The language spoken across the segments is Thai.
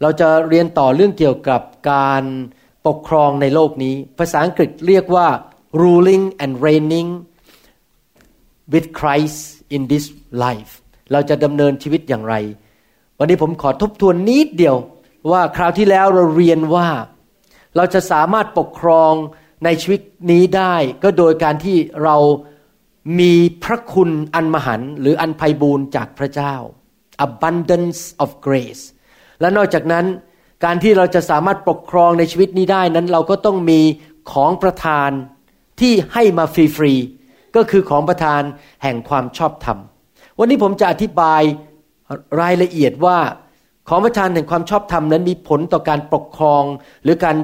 เราจะเรียนต่อเรื่องเกี่ยวกับการปกครองในโลกนี้ ภาษาอังกฤษเรียกว่า ruling and reigning with Christ in this life เราจะดำเนินชีวิตอย่างไร วันนี้ผมขอทบทวนนิดเดียวว่าคราวที่แล้วเราเรียนว่า เราจะสามารถปกครองในชีวิตนี้ได้ ก็โดยการที่เรามีพระคุณอันมหันต์หรืออันไพบูรณ์จากพระเจ้า abundance of grace และนอกจากนั้นการที่เราจะสามารถปกครองในชีวิตนี้ได้นั้น เราก็ต้องมีของประทานที่ให้มาฟรีๆก็คือของประทานแห่งความชอบธรรม วันนี้ผมจะอธิบายรายละเอียดว่า ของประทานแห่งความชอบธรรมนั้นมีผลต่อการปกครอง หรือการ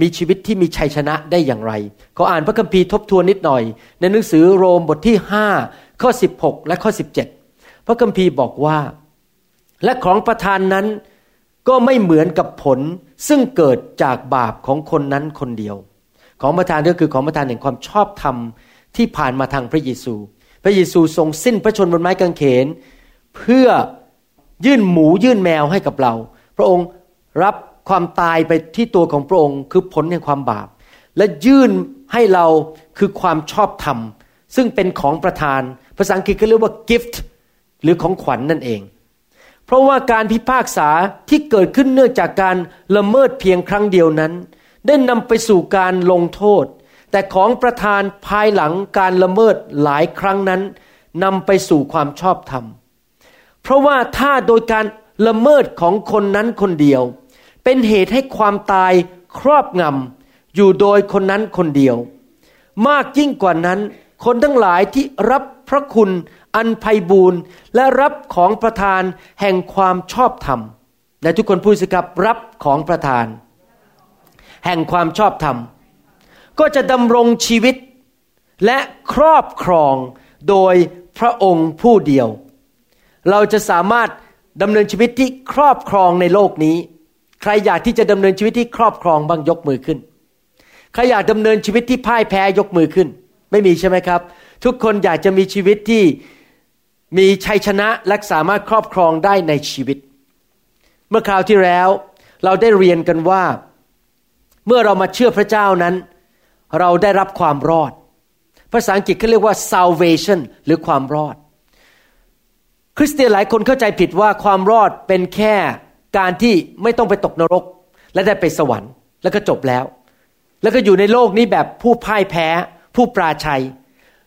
มีชีวิตที่มีชัยชนะได้อย่างไร ขออ่านพระคัมภีร์ทบทวนนิดหน่อย ในหนังสือโรมบทที่ 5 ข้อ 16 และข้อ 17 พระคัมภีร์บอกว่า และของประทานนั้น ก็ไม่เหมือนกับผลซึ่งเกิดจากบาปของคนนั้นคนเดียว ของประทานก็คือของประทานแห่งความชอบธรรมที่ผ่านมาทางพระเยซู พระเยซูทรงสิ้นพระชนบนไม้กางเขน เพื่อยื่นหมูยื่นแมวให้กับเรา พระองค์รับความตายไปที่ตัวของพระองค์ คือผลแห่งความบาป และยื่นให้เราคือความชอบธรรม ซึ่งเป็นของประทาน ภาษาอังกฤษก็เรียกว่า gift หรือของขวัญนนั่นเอง เพราะว่าการพิพากษาที่เกิดขึ้นเนื่องจากการละเมิดเพียงครั้งเดียวนั้น ได้นำไปสู่การลงโทษ แต่ของประทานภายหลังการละเมิดหลายครั้งนั้นนำไปสู่ความชอบธรรม เพราะว่าถ้าโดยการละเมิดของคนนั้นคนเดียว เป็นเหตุให้ความตายครอบงำอยู่โดยคนนั้นคนเดียว มากยิ่งกว่านั้น คนทั้งหลายที่รับพระคุณ อันไพบูรณ์และรับของประทานแห่งความชอบธรรม และทุกคนพูดสิครับรับของประทาน แห่งความชอบธรรม ก็จะดำรงชีวิต และครอบครองโดยพระองค์ผู้เดียว เราจะสามารถดำเนินชีวิตที่ครอบครองในโลกนี้ ใครอยากที่จะดำเนินชีวิตที่ครอบครองบ้างยกมือขึ้น ใครอยากดำเนินชีวิตที่พ่ายแพ้ยกมือขึ้น ไม่มีใช่ไหมครับ ทุกคนอยากจะมีชีวิตที่ มีชัยชนะและสามารถครอบครองได้ในชีวิต เมื่อคราวที่แล้วเราได้เรียนกันว่า เมื่อเรามาเชื่อพระเจ้านั้น เราได้รับความรอด ภาษาอังกฤษเขาเรียกว่า salvation หรือความรอด คริสเตียนหลายคนเข้าใจผิดว่าความรอดเป็นแค่การที่ไม่ต้องไปตกนรก และได้ไปสวรรค์แล้วก็จบแล้ว แล้วก็อยู่ในโลกนี้แบบผู้พ่ายแพ้ ผู้ปราชัย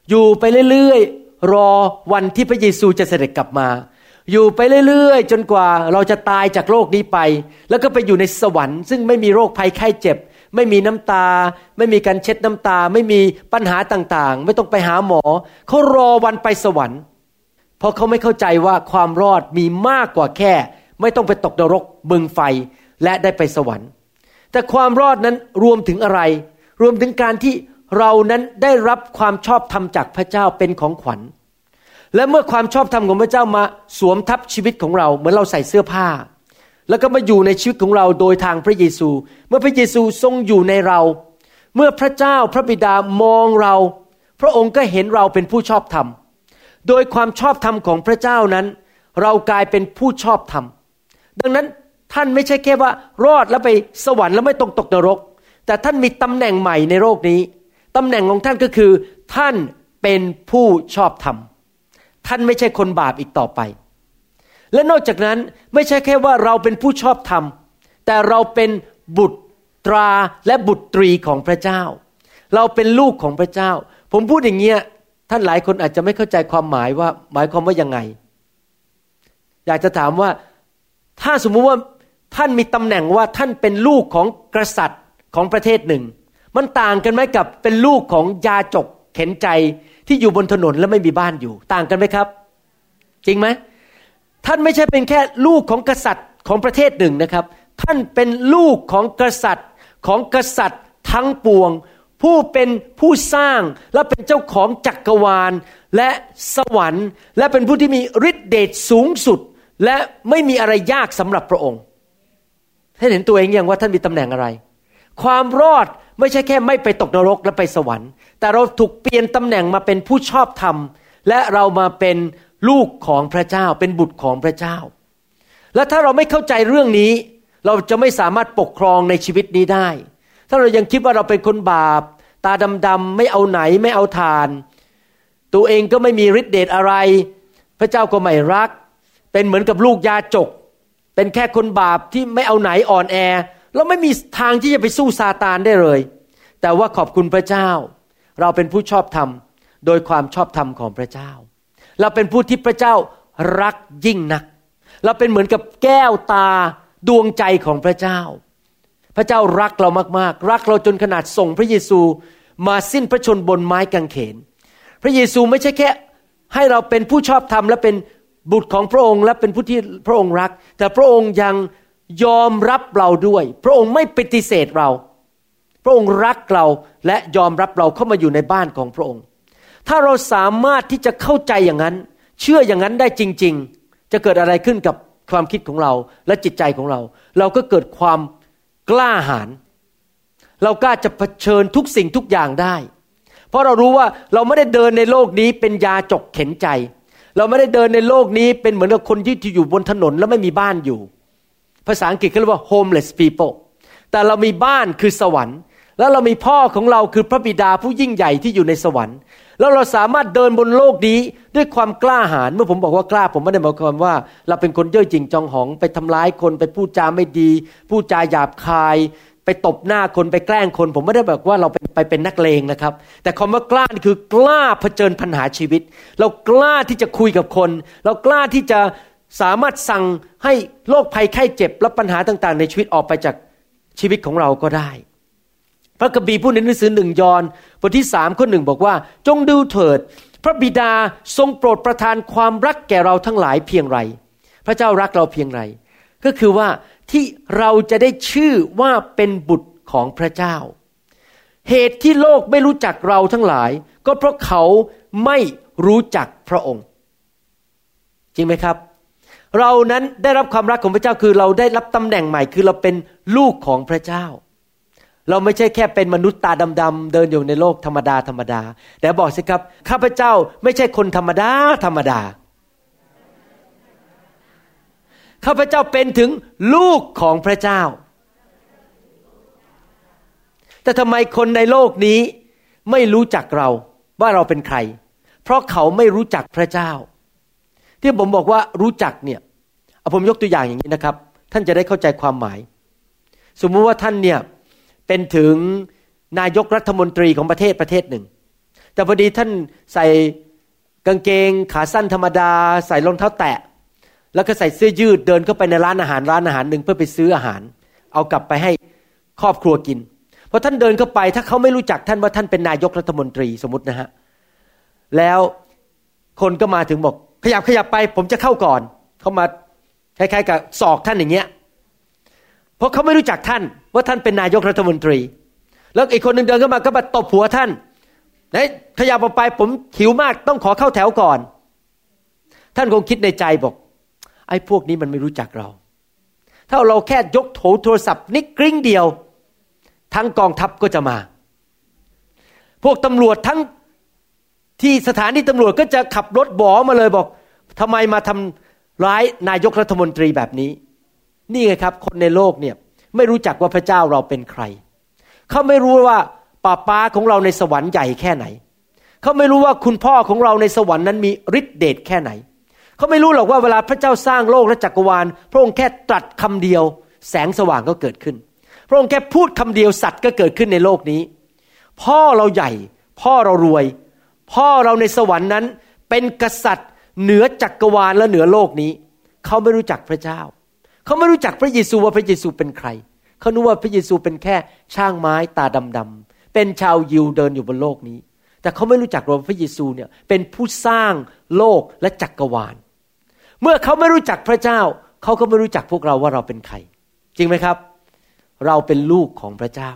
อยู่ไปเรื่อย รอวันที่พระเยซูจะเสด็จกลับมา อยู่ไปเรื่อยๆ จนกว่าเราจะตายจากโลกนี้ไป แล้วก็ไปอยู่ในสวรรค์ซึ่งไม่มีโรคภัยไข้เจ็บ ไม่มีน้ำตา ไม่มีการเช็ดน้ำตา ไม่มีปัญหาต่างๆ ไม่ต้องไปหาหมอเขารอวันไปสวรรค์ เพราะเขาไม่เข้าใจว่าความรอดมีมากกว่าแค่ ไม่ต้องไปตกนรกบึงไฟและได้ไปสวรรค์ แต่ความรอดนั้นรวมถึงอะไร รวมถึงการที่ เรานั้นได้รับความชอบธรรมจากพระเจ้าเป็นของขวัญ และเมื่อความชอบธรรมของพระเจ้ามาสวมทับชีวิตของเรา เหมือนเราใส่เสื้อผ้า แล้วก็มาอยู่ในชีวิตของเราโดยทางพระเยซู เมื่อพระเยซูทรงอยู่ในเรา เมื่อพระเจ้าพระบิดามองเรา พระองค์ก็เห็นเราเป็นผู้ชอบธรรม โดยความชอบธรรมของพระเจ้านั้น เรากลายเป็นผู้ชอบธรรม ดังนั้นท่านไม่ใช่แค่ว่ารอดแล้วไปสวรรค์แล้วไม่ต้องตกนรก แต่ท่านมีตำแหน่งใหม่ในโลกนี้ ตำแหน่งของท่านก็คือ ท่านเป็นผู้ชอบธรรม ท่านไม่ใช่คนบาปอีกต่อไป และนอกจากนั้นไม่ใช่แค่ว่าเราเป็นผู้ชอบธรรม แต่เราเป็นบุตรตราและบุตรตรีของพระเจ้า เราเป็นลูกของพระเจ้า ผมพูดอย่างเงี้ยท่านหลายคนอาจจะไม่เข้าใจความหมายว่า หมายความว่ายังไง อยากจะถามว่าถ้าสมมุติว่าท่านมีตำแหน่งว่าท่านเป็นลูกของกษัตริย์ของประเทศหนึ่ง มันต่างกันไหมกับเป็นลูกของยาจกเข็นใจที่อยู่บนถนนแล้วไม่มีบ้านอยู่ ต่างกันไหมครับ จริงไหมท่านไม่ใช่เป็นแค่ลูกของกษัตริย์ของประเทศหนึ่งนะครับ ท่านเป็นลูกของกษัตริย์ของกษัตริย์ทั้งปวง ผู้เป็นผู้สร้างและเป็นเจ้าของจักรวาล และสวรรค์ และเป็นผู้ที่มีฤทธิเดชสูงสุด และไม่มีอะไรยากสำหรับพระองค์ท่านเห็นตัวเองอย่างว่าท่านมีตำแหน่งอะไร ความรอด ไม่ใช่แค่ไม่ไปตกนรกและไปสวรรค์ แต่เราถูกเปลี่ยนตำแหน่งมาเป็นผู้ชอบธรรม และเรามาเป็นลูกของพระเจ้า เป็นบุตรของพระเจ้า และถ้าเราไม่เข้าใจเรื่องนี้ เราจะไม่สามารถปกครองในชีวิตนี้ได้ ถ้าเรายังคิดว่าเราเป็นคนบาป ตาดำๆไม่เอาไหนไม่เอาทาน ตัวเองก็ไม่มีฤทธิเดชอะไร พระเจ้าก็ไม่รัก เป็นเหมือนกับลูกยาจก เป็นแค่คนบาปที่ไม่เอาไหนอ่อนแอ เราไม่มีทางที่จะไปสู้ซาตานได้เลย แต่ว่าขอบคุณพระเจ้า เราเป็นผู้ชอบธรรมโดยความชอบธรรมของพระเจ้า เราเป็นผู้ที่พระเจ้ารักยิ่งนัก เราเป็นเหมือนกับแก้วตาดวงใจของพระเจ้า พระเจ้ารักเรามากๆ รักเราจนขนาดส่งพระเยซูมาสิ้นพระชนบนไม้กางเขน พระเยซูไม่ใช่แค่ให้เราเป็นผู้ชอบธรรมและเป็นบุตรของพระองค์และเป็นผู้ที่พระองค์รัก แต่พระองค์ยัง ยอมรับเราด้วย พระองค์ไม่ปฏิเสธเรา พระองค์รักเราและยอมรับเราเข้ามาอยู่ในบ้านของพระองค์ ถ้าเราสามารถที่จะเข้าใจอย่างนั้น เชื่ออย่างนั้นได้จริง ๆ จะเกิดอะไรขึ้นกับความคิดของเราและจิตใจของเรา เราก็เกิดความกล้าหาญเรากล้าจะเผชิญทุกสิ่งทุกอย่างได้ เพราะเรารู้ว่าเราไม่ได้เดินในโลกนี้เป็นยาจกเข็นใจ เราไม่ได้เดินในโลกนี้เป็นเหมือนกับคนที่อยู่บนถนนแล้วไม่มีบ้านอยู่ ภาษาอังกฤษเขาเรียกว่า homeless people แต่เรามีบ้านคือสวรรค์ แล้วเรามีพ่อของเราคือพระบิดาผู้ยิ่งใหญ่ที่อยู่ในสวรรค์ แล้วเราสามารถเดินบนโลกนี้ด้วยความกล้าหาญเมื่อผมบอกว่ากล้า ผมไม่ได้หมายความว่า เราเป็นคนเย่อหยิ่งจองหอง ไปทำร้ายคนไปพูดจาไม่ดีพูดจาหยาบคาย ไปตบหน้าคนไปแกล้งคน ผมไม่ได้บอกว่าเราไปไปเป็นนักเลงนะครับ แต่คำว่ากล้าคือกล้าเผชิญปัญหาชีวิต เรากล้าที่จะคุยกับคน เรากล้าที่จะ สามารถสั่งให้โรคภัยไข้เจ็บและปัญหาต่างๆ ในชีวิตออกไปจากชีวิตของเราก็ได้ พระกบีพูดในหนังสือหนึ่งยอห์นบทที่สามข้อหนึ่งบอกว่า จงดูเถิด พระบิดาทรงโปรดประทานความรักแก่เราทั้งหลายเพียงไร พระเจ้ารักเราเพียงไร ก็คือว่าที่เราจะได้ชื่อว่าเป็นบุตรของพระเจ้า เหตุที่โลกไม่รู้จักเราทั้งหลาย ก็เพราะเขาไม่รู้จักพระองค์ จริงไหมครับ เรานั้นได้รับความรักของพระเจ้าคือเราได้รับตำแหน่งใหม่ คือเราเป็นลูกของพระเจ้า เราไม่ใช่แค่เป็นมนุษย์ตาดำๆเดินอยู่ในโลกธรรมดาธรรมดา แต่บอกสิครับข้าพเจ้าไม่ใช่คนธรรมดาธรรมดาข้าพเจ้าเป็นถึงลูกของพระเจ้า แต่ทำไมคนในโลกนี้ไม่รู้จักเราว่าเราเป็นใคร เพราะเขาไม่รู้จักพระเจ้า ที่ผมบอกว่ารู้จักเนี่ย เอาผมยกตัวอย่างอย่างนี้นะครับ ท่านจะได้เข้าใจความหมาย สมมุติว่าท่านเนี่ยเป็นถึงนายกรัฐมนตรีของประเทศประเทศหนึ่ง แต่พอดีท่านใส่กางเกงขาสั้นธรรมดา ใส่รองเท้าแตะ แล้วก็ใส่เสื้อยืดเดินเข้าไปในร้านอาหารร้านอาหารหนึ่งเพื่อไปซื้ออาหาร เอากลับไปให้ครอบครัวกินพอท่านเดินเข้าไปถ้าเขาไม่รู้จักท่านว่าท่านเป็นนายกรัฐมนตรีสมมตินะฮะแล้วคนก็มาถึงบอก ขยับขยับไป ผมจะเข้าก่อน เขามา คล้ายๆกับศอกท่านอย่างเงี้ย เพราะเขาไม่รู้จักท่านว่าท่านเป็นนายกรัฐมนตรี แล้วอีกคนหนึ่งเดินเข้ามาก็มาตบหัวท่านเฮ้ยขยับออกไปผมหิวมากต้องขอเข้าแถวก่อน ท่านคงคิดในใจบอก ไอ้พวกนี้มันไม่รู้จักเรา ถ้าเราแค่ยกโถโทรศัพท์นิกกริ้งเดียว ทั้งกองทัพก็จะมา พวกตำรวจทั้งที่สถานีตำรวจก็จะขับรถบอมาเลยบอกทำไมมาทำ ร้ายนายกรัฐมนตรีแบบนี้ นี่ไงครับคนในโลกเนี่ยไม่รู้จักว่าพระเจ้าเราเป็นใคร เขาไม่รู้ว่าป้าป้าของเราในสวรรค์ใหญ่แค่ไหน เขาไม่รู้ว่าคุณพ่อของเราในสวรรค์นั้นมีฤทธิเดชแค่ไหน เขาไม่รู้หรอกว่าเวลาพระเจ้าสร้างโลกและจักรวาล พระองค์แค่ตรัสคำเดียว แสงสว่างก็เกิดขึ้น พระองค์แค่พูดคำเดียวสัตว์ก็เกิดขึ้นในโลกนี้ พ่อเราใหญ่ พ่อเรารวย พ่อเราในสวรรค์นั้น เป็นกษัตริย์ เหนือจักรวาลและเหนือโลกนี้ เขาไม่รู้จักพระเจ้า เขาไม่รู้จักพระเยซูว่าพระเยซูเป็นใคร เขาคิดว่าพระเยซูเป็นแค่ช่างไม้ตาดำๆเป็นชาวยิวเดินอยู่บนโลกนี้ แต่เขาไม่รู้จักว่าพระเยซูเนี่ยเป็นผู้สร้างโลกและจักรวาล เมื่อเขาไม่รู้จักพระเจ้า เขาก็ไม่รู้จักพวกเราว่าเราเป็นใคร จริงไหมครับ เราเป็นลูกของพระเจ้า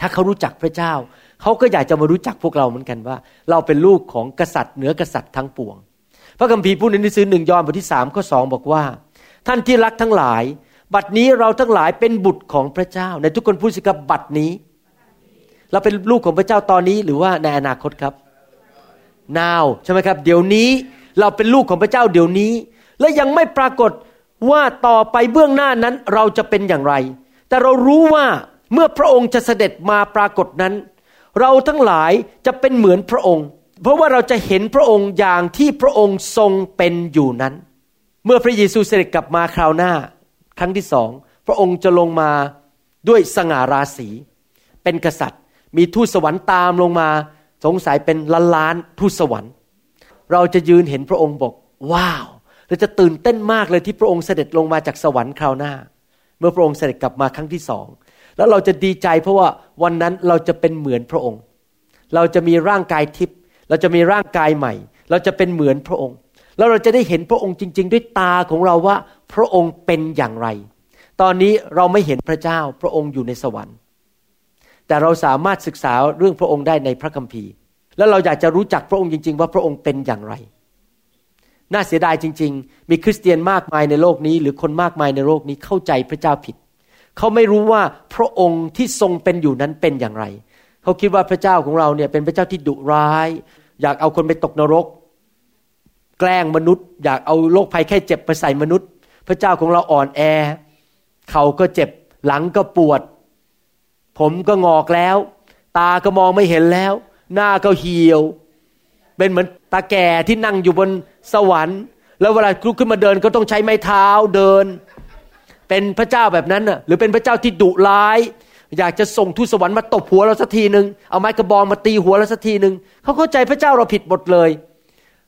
ถ้าเขารู้จักพระเจ้า เขาก็อยากจะมารู้จักพวกเราเหมือนกันว่า เราเป็นลูกของกษัตริย์เหนือกษัตริย์ทั้งปวง พระคัมภีร์พูดในหนังสือหนึ่งยอห์นบทที่สามข้อสองบอกว่า ท่านที่รักทั้งหลาย บัดนี้เราทั้งหลายเป็นบุตรของพระเจ้า ในทุกคนพูดสิครับบัดนี้ เราเป็นลูกของพระเจ้าตอนนี้หรือว่าในอนาคตครับ now ใช่ไหมครับ เดี๋ยวนี้เราเป็นลูกของพระเจ้าเดี๋ยวนี้ และยังไม่ปรากฏว่าต่อไปเบื้องหน้านั้นเราจะเป็นอย่างไร แต่เรารู้ว่าเมื่อพระองค์จะเสด็จมาปรากฏนั้น เราทั้งหลายจะเป็นเหมือนพระองค์ เพราะว่าเราจะเห็นพระองค์อย่างที่พระองค์ทรงเป็นอยู่นั้น เมื่อพระเยซูเสด็จกลับมาคราวหน้า ครั้งที่สอง พระองค์จะลงมาด้วยสง่าราศีเป็นกษัตริย์ มีทูตสวรรค์ตามลงมา สงสัยเป็นล้านล้านทูตสวรรค์ เราจะยืนเห็นพระองค์บอก ว้าวเราจะตื่นเต้นมากเลยที่พระองค์เสด็จลงมาจากสวรรค์คราวหน้า เมื่อพระองค์เสด็จกลับมาครั้งที่สองแล้วเราจะดีใจเพราะว่าวันนั้นเราจะเป็นเหมือนพระองค์ เราจะมีร่างกายทิพย์ เราจะมีร่างกายใหม่ เราจะเป็นเหมือนพระองค์ แล้วเราจะได้เห็นพระองค์จริง ๆ ด้วยตาของเราว่าพระองค์เป็นอย่างไร ตอนนี้เราไม่เห็นพระเจ้าพระองค์อยู่ในสวรรค์ แต่เราสามารถศึกษาเรื่องพระองค์ได้ในพระคัมภีร์ แล้วเราอยากจะรู้จักพระองค์จริง ๆ ว่าพระองค์เป็นอย่างไร น่าเสียดายจริง ๆ มีคริสเตียนมากมายในโลกนี้ หรือคนมากมายในโลกนี้เข้าใจพระเจ้าผิดเขาไม่รู้ว่าพระองค์ที่ทรงเป็นอยู่นั้นเป็นอย่างไร เขาคิดว่าพระเจ้าของเราเนี่ยเป็นพระเจ้าที่ดุร้าย อยากเอาคนไปตกนรก แกล้งมนุษย์ อยากเอาโรคภัยแค่เจ็บไปใส่มนุษย์ พระเจ้าของเราอ่อนแอ เขาก็เจ็บหลังก็ปวด ผมก็งอกแล้ว ตาก็มองไม่เห็นแล้ว หน้าก็เหี่ยว เป็นเหมือนตาแก่ที่นั่งอยู่บนสวรรค์ แล้วเวลาลุกขึ้นมาเดินก็ต้องใช้ไม้เท้าเดิน เป็นพระเจ้าแบบนั้นน่ะหรือเป็นพระเจ้าที่ดุร้าย อยากจะส่งทูตสวรรค์มาตบหัวเราสักทีหนึ่งเอาไม้กระบองมาตีหัวเราสักทีหนึ่งเขาเข้าใจพระเจ้าเราผิดหมดเลย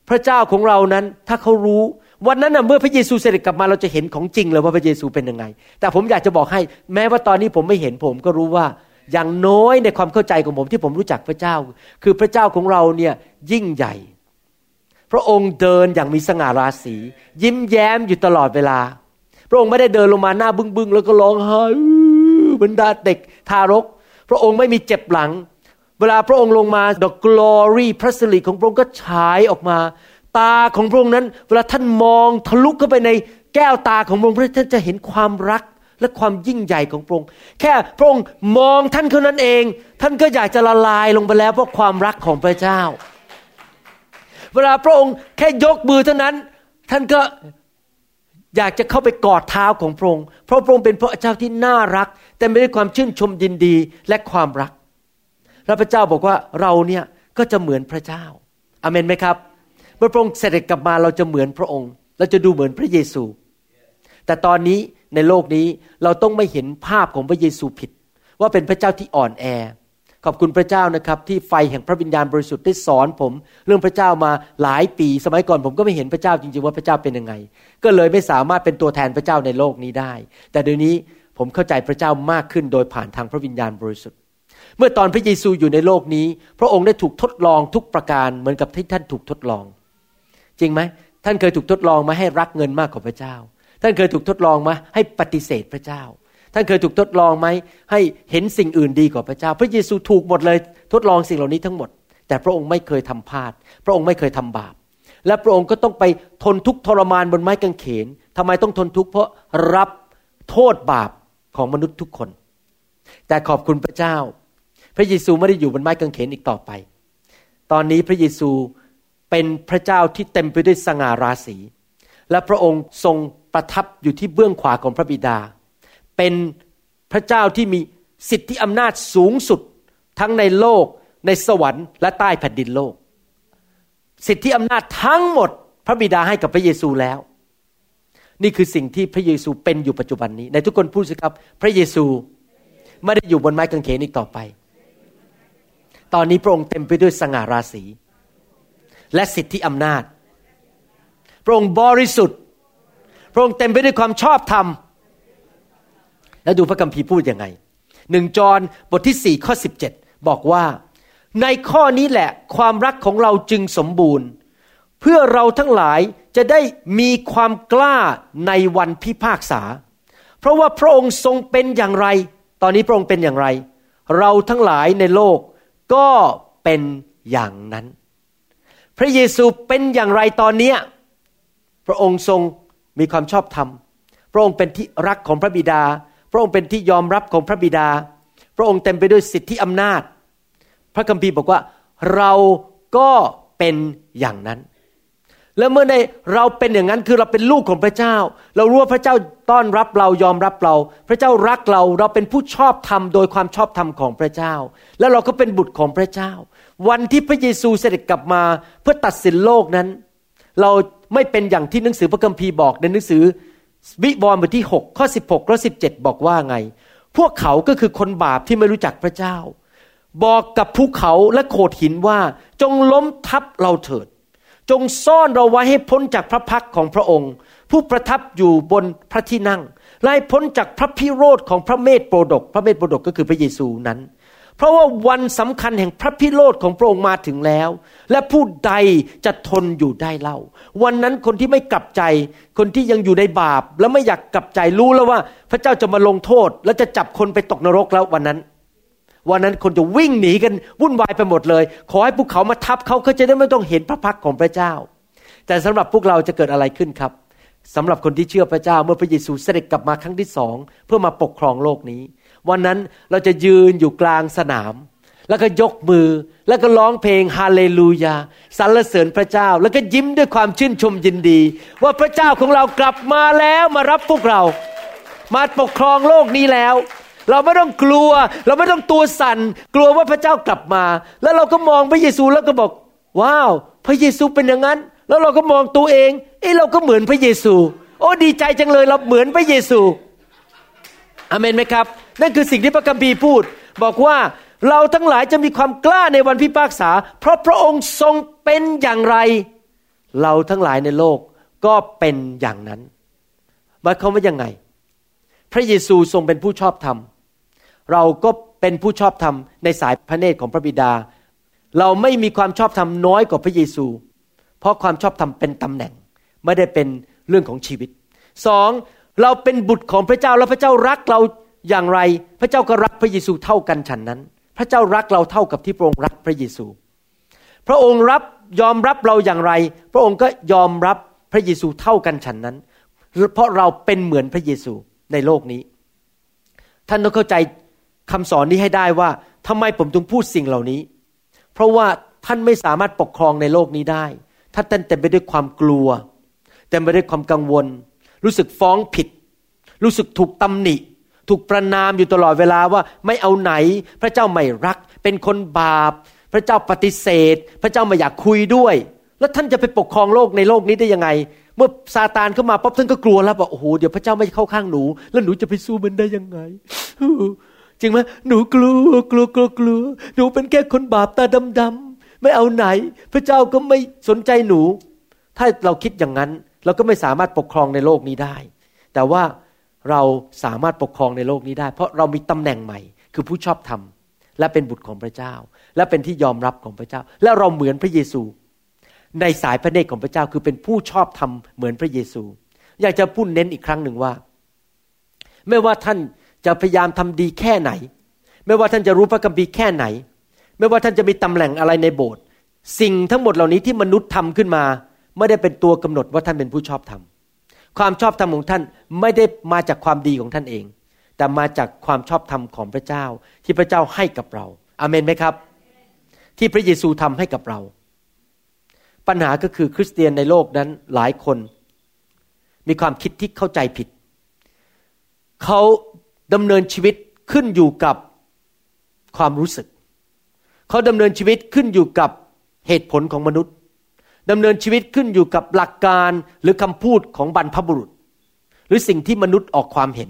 พระเจ้าของเรานั้นถ้าเขารู้วันนั้นน่ะเมื่อพระเยซูเสด็จกลับมาเราจะเห็นของจริงเลยว่าพระเยซูเป็นยังไง แต่ผมอยากจะบอกให้แม้ว่าตอนนี้ผมไม่เห็นผมก็รู้ว่าอย่างน้อยในความเข้าใจของผมที่ผมรู้จักพระเจ้า คือพระเจ้าของเราเนี่ยยิ่งใหญ่ พระองค์เดินอย่างมีสง่าราศี ยิ้มแย้มอยู่ตลอดเวลา พระองค์ไม่ได้เดินลงมาหน้าบึ้งบึงแล้วก็ร้องไห้ บรรดาเด็กทารก พระองค์ไม่มีเจ็บหลัง เวลาพระองค์ลงมาดอกกลอรี่พระสิริของพระองค์ก็ฉายออกมา ตาของพระองค์นั้น เวลาท่านมองทะลุเข้าไปในแก้วตาของพระองค์ท่านจะเห็นความรักและความยิ่งใหญ่ของพระองค์ แค่พระองค์มองท่านเท่านั้นเอง ท่านก็อยากจะละลายลงไปแล้วเพราะความรักของพระเจ้า เวลาพระองค์แค่ยกมือเท่านั้น ท่านก็ อยากจะเข้าไปกอดเท้าของพระองค์เพราะพระองค์เป็นพระเจ้าที่น่ารัก แต่ไม่ได้ความชื่นชมยินดีและความรัก และพระเจ้าบอกว่าเราเนี่ยก็จะเหมือนพระเจ้าอเมนไหมครับ เมื่อพระองค์เสด็จกลับมาเราจะเหมือนพระองค์ เราจะดูเหมือนพระเยซู แต่ตอนนี้ในโลกนี้เราต้องไม่เห็นภาพของพระเยซูผิด ว่าเป็นพระเจ้าที่อ่อนแอ ขอบคุณพระเจ้านะครับที่ไฟแห่งพระวิญญาณบริสุทธิ์ได้สอนผม เรื่องพระเจ้ามาหลายปี สมัยก่อนผมก็ไม่เห็นพระเจ้าจริงๆว่าพระเจ้าเป็นยังไง ก็เลยไม่สามารถเป็นตัวแทนพระเจ้าในโลกนี้ได้ แต่เดี๋ยวนี้ผมเข้าใจพระเจ้ามากขึ้นโดยผ่านทางพระวิญญาณบริสุทธิ์ เมื่อตอนพระเยซูอยู่ในโลกนี้ พระองค์ได้ถูกทดลองทุกประการเหมือนกับที่ท่านถูกทดลอง จริงไหมท่านเคยถูกทดลองมาให้รักเงินมากกว่าพระเจ้า ท่านเคยถูกทดลองมาให้ปฏิเสธพระเจ้า ท่านเคยถูกทดลองไหมให้เห็นสิ่งอื่นดีกว่าพระเจ้า พระเยซูถูกหมดเลย ทดลองสิ่งเหล่านี้ทั้งหมด แต่พระองค์ไม่เคยทำพลาด พระองค์ไม่เคยทำบาป และพระองค์ก็ต้องไปทนทุกข์ทรมานบนไม้กางเขนทำไมต้องทนทุกข์เพราะรับโทษบาปของมนุษย์ทุกคน แต่ขอบคุณพระเจ้า พระเยซูไม่ได้อยู่บนไม้กางเขนอีกต่อไป ตอนนี้พระเยซูเป็นพระเจ้าที่เต็มไปด้วยสง่าราศี และพระองค์ทรงประทับอยู่ที่เบื้องขวาของพระบิดา เป็นพระเจ้าที่มีสิทธิอำนาจสูงสุด ทั้งในโลก ในสวรรค์และใต้แผ่นดินโลก สิทธิอำนาจทั้งหมด พระบิดาให้กับพระเยซูแล้ว นี่คือสิ่งที่พระเยซูเป็นอยู่ปัจจุบันนี้ ในทุกคนพูดสิครับ พระเยซูไม่ได้อยู่บนไม้กางเขนอีกต่อไป ตอนนี้พระองค์เต็มไปด้วยสง่าราศี และสิทธิอำนาจ พระองค์บริสุทธิ์ พระองค์เต็มไปด้วยความชอบธรรม แล้วดูพระคัมภีร์พูดยังไงหนึ่งจอนบทที่สี่ข้อสิบเจ็ดบอกว่า ในข้อนี้แหละความรักของเราจึงสมบูรณ์ เพื่อเราทั้งหลายจะได้มีความกล้าในวันพิพากษา เพราะว่าพระองค์ทรงเป็นอย่างไร ตอนนี้พระองค์เป็นอย่างไร เราทั้งหลายในโลกก็เป็นอย่างนั้น พระเยซูเป็นอย่างไรตอนนี้พระองค์ทรงมีความชอบธรรม พระองค์เป็นที่รักของพระบิดา ระองค์เป็นที่ยอมรับของพระบิดา พระองค์เต็มไปด้วยสิทธิอำนาจ พระคัมภีร์บอกว่าเราก็เป็นอย่างนั้น แล้วเมื่อในเราเป็นอย่างนั้นคือเราเป็นลูกของพระเจ้า เรารู้ว่าพระเจ้าต้อนรับเรายอมรับเรา พระเจ้ารักเราเราเป็นผู้ชอบธรรมโดยความชอบธรรมของพระเจ้า แล้วเราก็เป็นบุตรของพระเจ้า วันที่พระเยซูเสด็จกลับมาเพื่อตัดสินโลกนั้น เราไม่เป็นอย่างที่หนังสือพระคัมภีร์บอกในหนังสือ วิวรณ์บทที่ 6 ข้อ 16 ข้อ 17 บอกว่าไง พวกเขาก็คือคนบาปที่ไม่รู้จักพระเจ้า บอกกับภูเขาและโขดหินว่า จงล้มทับเราเถิด จงซ่อนเราไว้ให้พ้นจากพระพักของพระองค์ ผู้ประทับอยู่บนพระที่นั่งไล่พ้นจากพระพิโรธของพระเมธโปรดก พระเมธโปรดกก็คือพระเยซูนั้น เพราะว่าวันสำคัญแห่งพระพิโรธของพระองค์มาถึงแล้ว และผู้ใดจะทนอยู่ได้เล่า วันนั้นคนที่ไม่กลับใจ คนที่ยังอยู่ในบาป แล้วไม่อยากกลับใจรู้แล้วว่า พระเจ้าจะมาลงโทษ และจะจับคนไปตกนรกแล้ววันนั้น วันนั้นคนจะวิ่งหนีกันวุ่นวายไปหมดเลย ขอให้ภูเขามาทับเขาเขาจะได้ไม่ต้องเห็นพระพักของพระเจ้า แต่สำหรับพวกเราจะเกิดอะไรขึ้นครับสำหรับคนที่เชื่อพระเจ้าเมื่อพระเยซูเสด็จกลับมาครั้งที่สองเพื่อมาปกครองโลกนี้ วันนั้นเราจะยืนอยู่กลางสนาม แล้วก็ยกมือ แล้วก็ร้องเพลงฮาเลลูยาสรรเสริญพระเจ้า แล้วก็ยิ้มด้วยความชื่นชมยินดี ว่าพระเจ้าของเรากลับมาแล้วมารับพวกเรา มาปกครองโลกนี้แล้วเราไม่ต้องกลัว เราไม่ต้องตัวสัน่นกลัวว่าพระเจ้ากลับมา แล้วเราก็มองพระเยซูแล้วก็บอก ว้าว พระเยซูเป็นอย่างนั้น แล้วเราก็มองตัวเอง เอ้เราก็เหมือนพระเยซู โอ้ดีใจจังเลยเราเหมือนพระเยซูอเมนไหมครับ นั่นคือสิ่งที่พระคัมภีร์พูด บอกว่าเราทั้งหลายจะมีความกล้าในวันพิพากษา เพราะพระองค์ทรงเป็นอย่างไร เราทั้งหลายในโลกก็เป็นอย่างนั้นหมายความว่ายังไง พระเยซูทรงเป็นผู้ชอบธรรม เราก็เป็นผู้ชอบธรรมในสายพระเนตรของพระบิดา เราไม่มีความชอบธรรมน้อยกว่าพระเยซู เพราะความชอบธรรมเป็นตำแหน่ง ไม่ได้เป็นเรื่องของชีวิตสองเราเป็นบุตรของพระเจ้าแล้วพระเจ้ารักเรา อย่างไรพระเจ้าก็รักพระเยซูเท่ากันฉันนั้น พระเจ้ารักเราเท่ากับที่พระองค์รักพระเยซู พระองค์รับยอมรับเราอย่างไร พระองค์ก็ยอมรับพระเยซูเท่ากันฉันนั้น เพราะเราเป็นเหมือนพระเยซูในโลกนี้ ท่านต้องเข้าใจคำสอนนี้ให้ได้ว่าทำไมผมถึงพูดสิ่งเหล่านี้ เพราะว่าท่านไม่สามารถปกครองในโลกนี้ได้ ถ้าท่านเต็มไปด้วยความกลัว เต็มไปด้วยความกังวล รู้สึกฟ้องผิด รู้สึกถูกตำหนิ ถูกประนามอยู่ตลอดเวลาว่าไม่เอาไหน พระเจ้าไม่รัก เป็นคนบาป พระเจ้าปฏิเสธ พระเจ้าไม่อยากคุยด้วย แล้วท่านจะไปปกครองโลกในโลกนี้ได้ยังไง เมื่อซาตานเข้ามาปั๊บท่านก็กลัวแล้วบอกโอ้โหเดี๋ยวพระเจ้าไม่เข้าข้างหนู แล้วหนูจะไปสู้มันได้ยังไงจริงไหมหนูกลัวกลัวกลัวกลัวหนูเป็นแค่คนบาปตาดำๆไม่เอาไหน พระเจ้าก็ไม่สนใจหนู ถ้าเราคิดอย่างนั้น เราก็ไม่สามารถปกครองในโลกนี้ได้ แต่ว่า เราสามารถปกครองในโลกนี้ได้ เพราะเรามีตำแหน่งใหม่ คือผู้ชอบธรรมและเป็นบุตรของพระเจ้า และเป็นที่ยอมรับของพระเจ้า และเราเหมือนพระเยซู ในสายพระเนตรของพระเจ้าคือเป็นผู้ชอบธรรมเหมือนพระเยซู อยากจะพูดเน้นอีกครั้งหนึ่งว่า ไม่ว่าท่านจะพยายามทำดีแค่ไหน ไม่ว่าท่านจะรู้พระคัมภีร์แค่ไหน ไม่ว่าท่านจะมีตำแหน่งอะไรในโบสถ์สิ่งทั้งหมดเหล่านี้ที่มนุษย์ทำขึ้นมา ไม่ได้เป็นตัวกำหนดว่าท่านเป็นผู้ชอบธรรม ความชอบธรรมของท่านไม่ได้มาจากความดีของท่านเอง แต่มาจากความชอบธรรมของพระเจ้า ที่พระเจ้าให้กับเราอาเมนไหมครับ ที่พระเยซูทำให้กับเรา ปัญหาก็คือคริสเตียนในโลกนั้นหลายคน มีความคิดที่เข้าใจผิด เขาดำเนินชีวิตขึ้นอยู่กับความรู้สึก เขาดำเนินชีวิตขึ้นอยู่กับเหตุผลของมนุษย์ ดำเนินชีวิตขึ้นอยู่กับหลักการหรือคำพูดของบรรพบุรุษ หรือสิ่งที่มนุษย์ออกความเห็น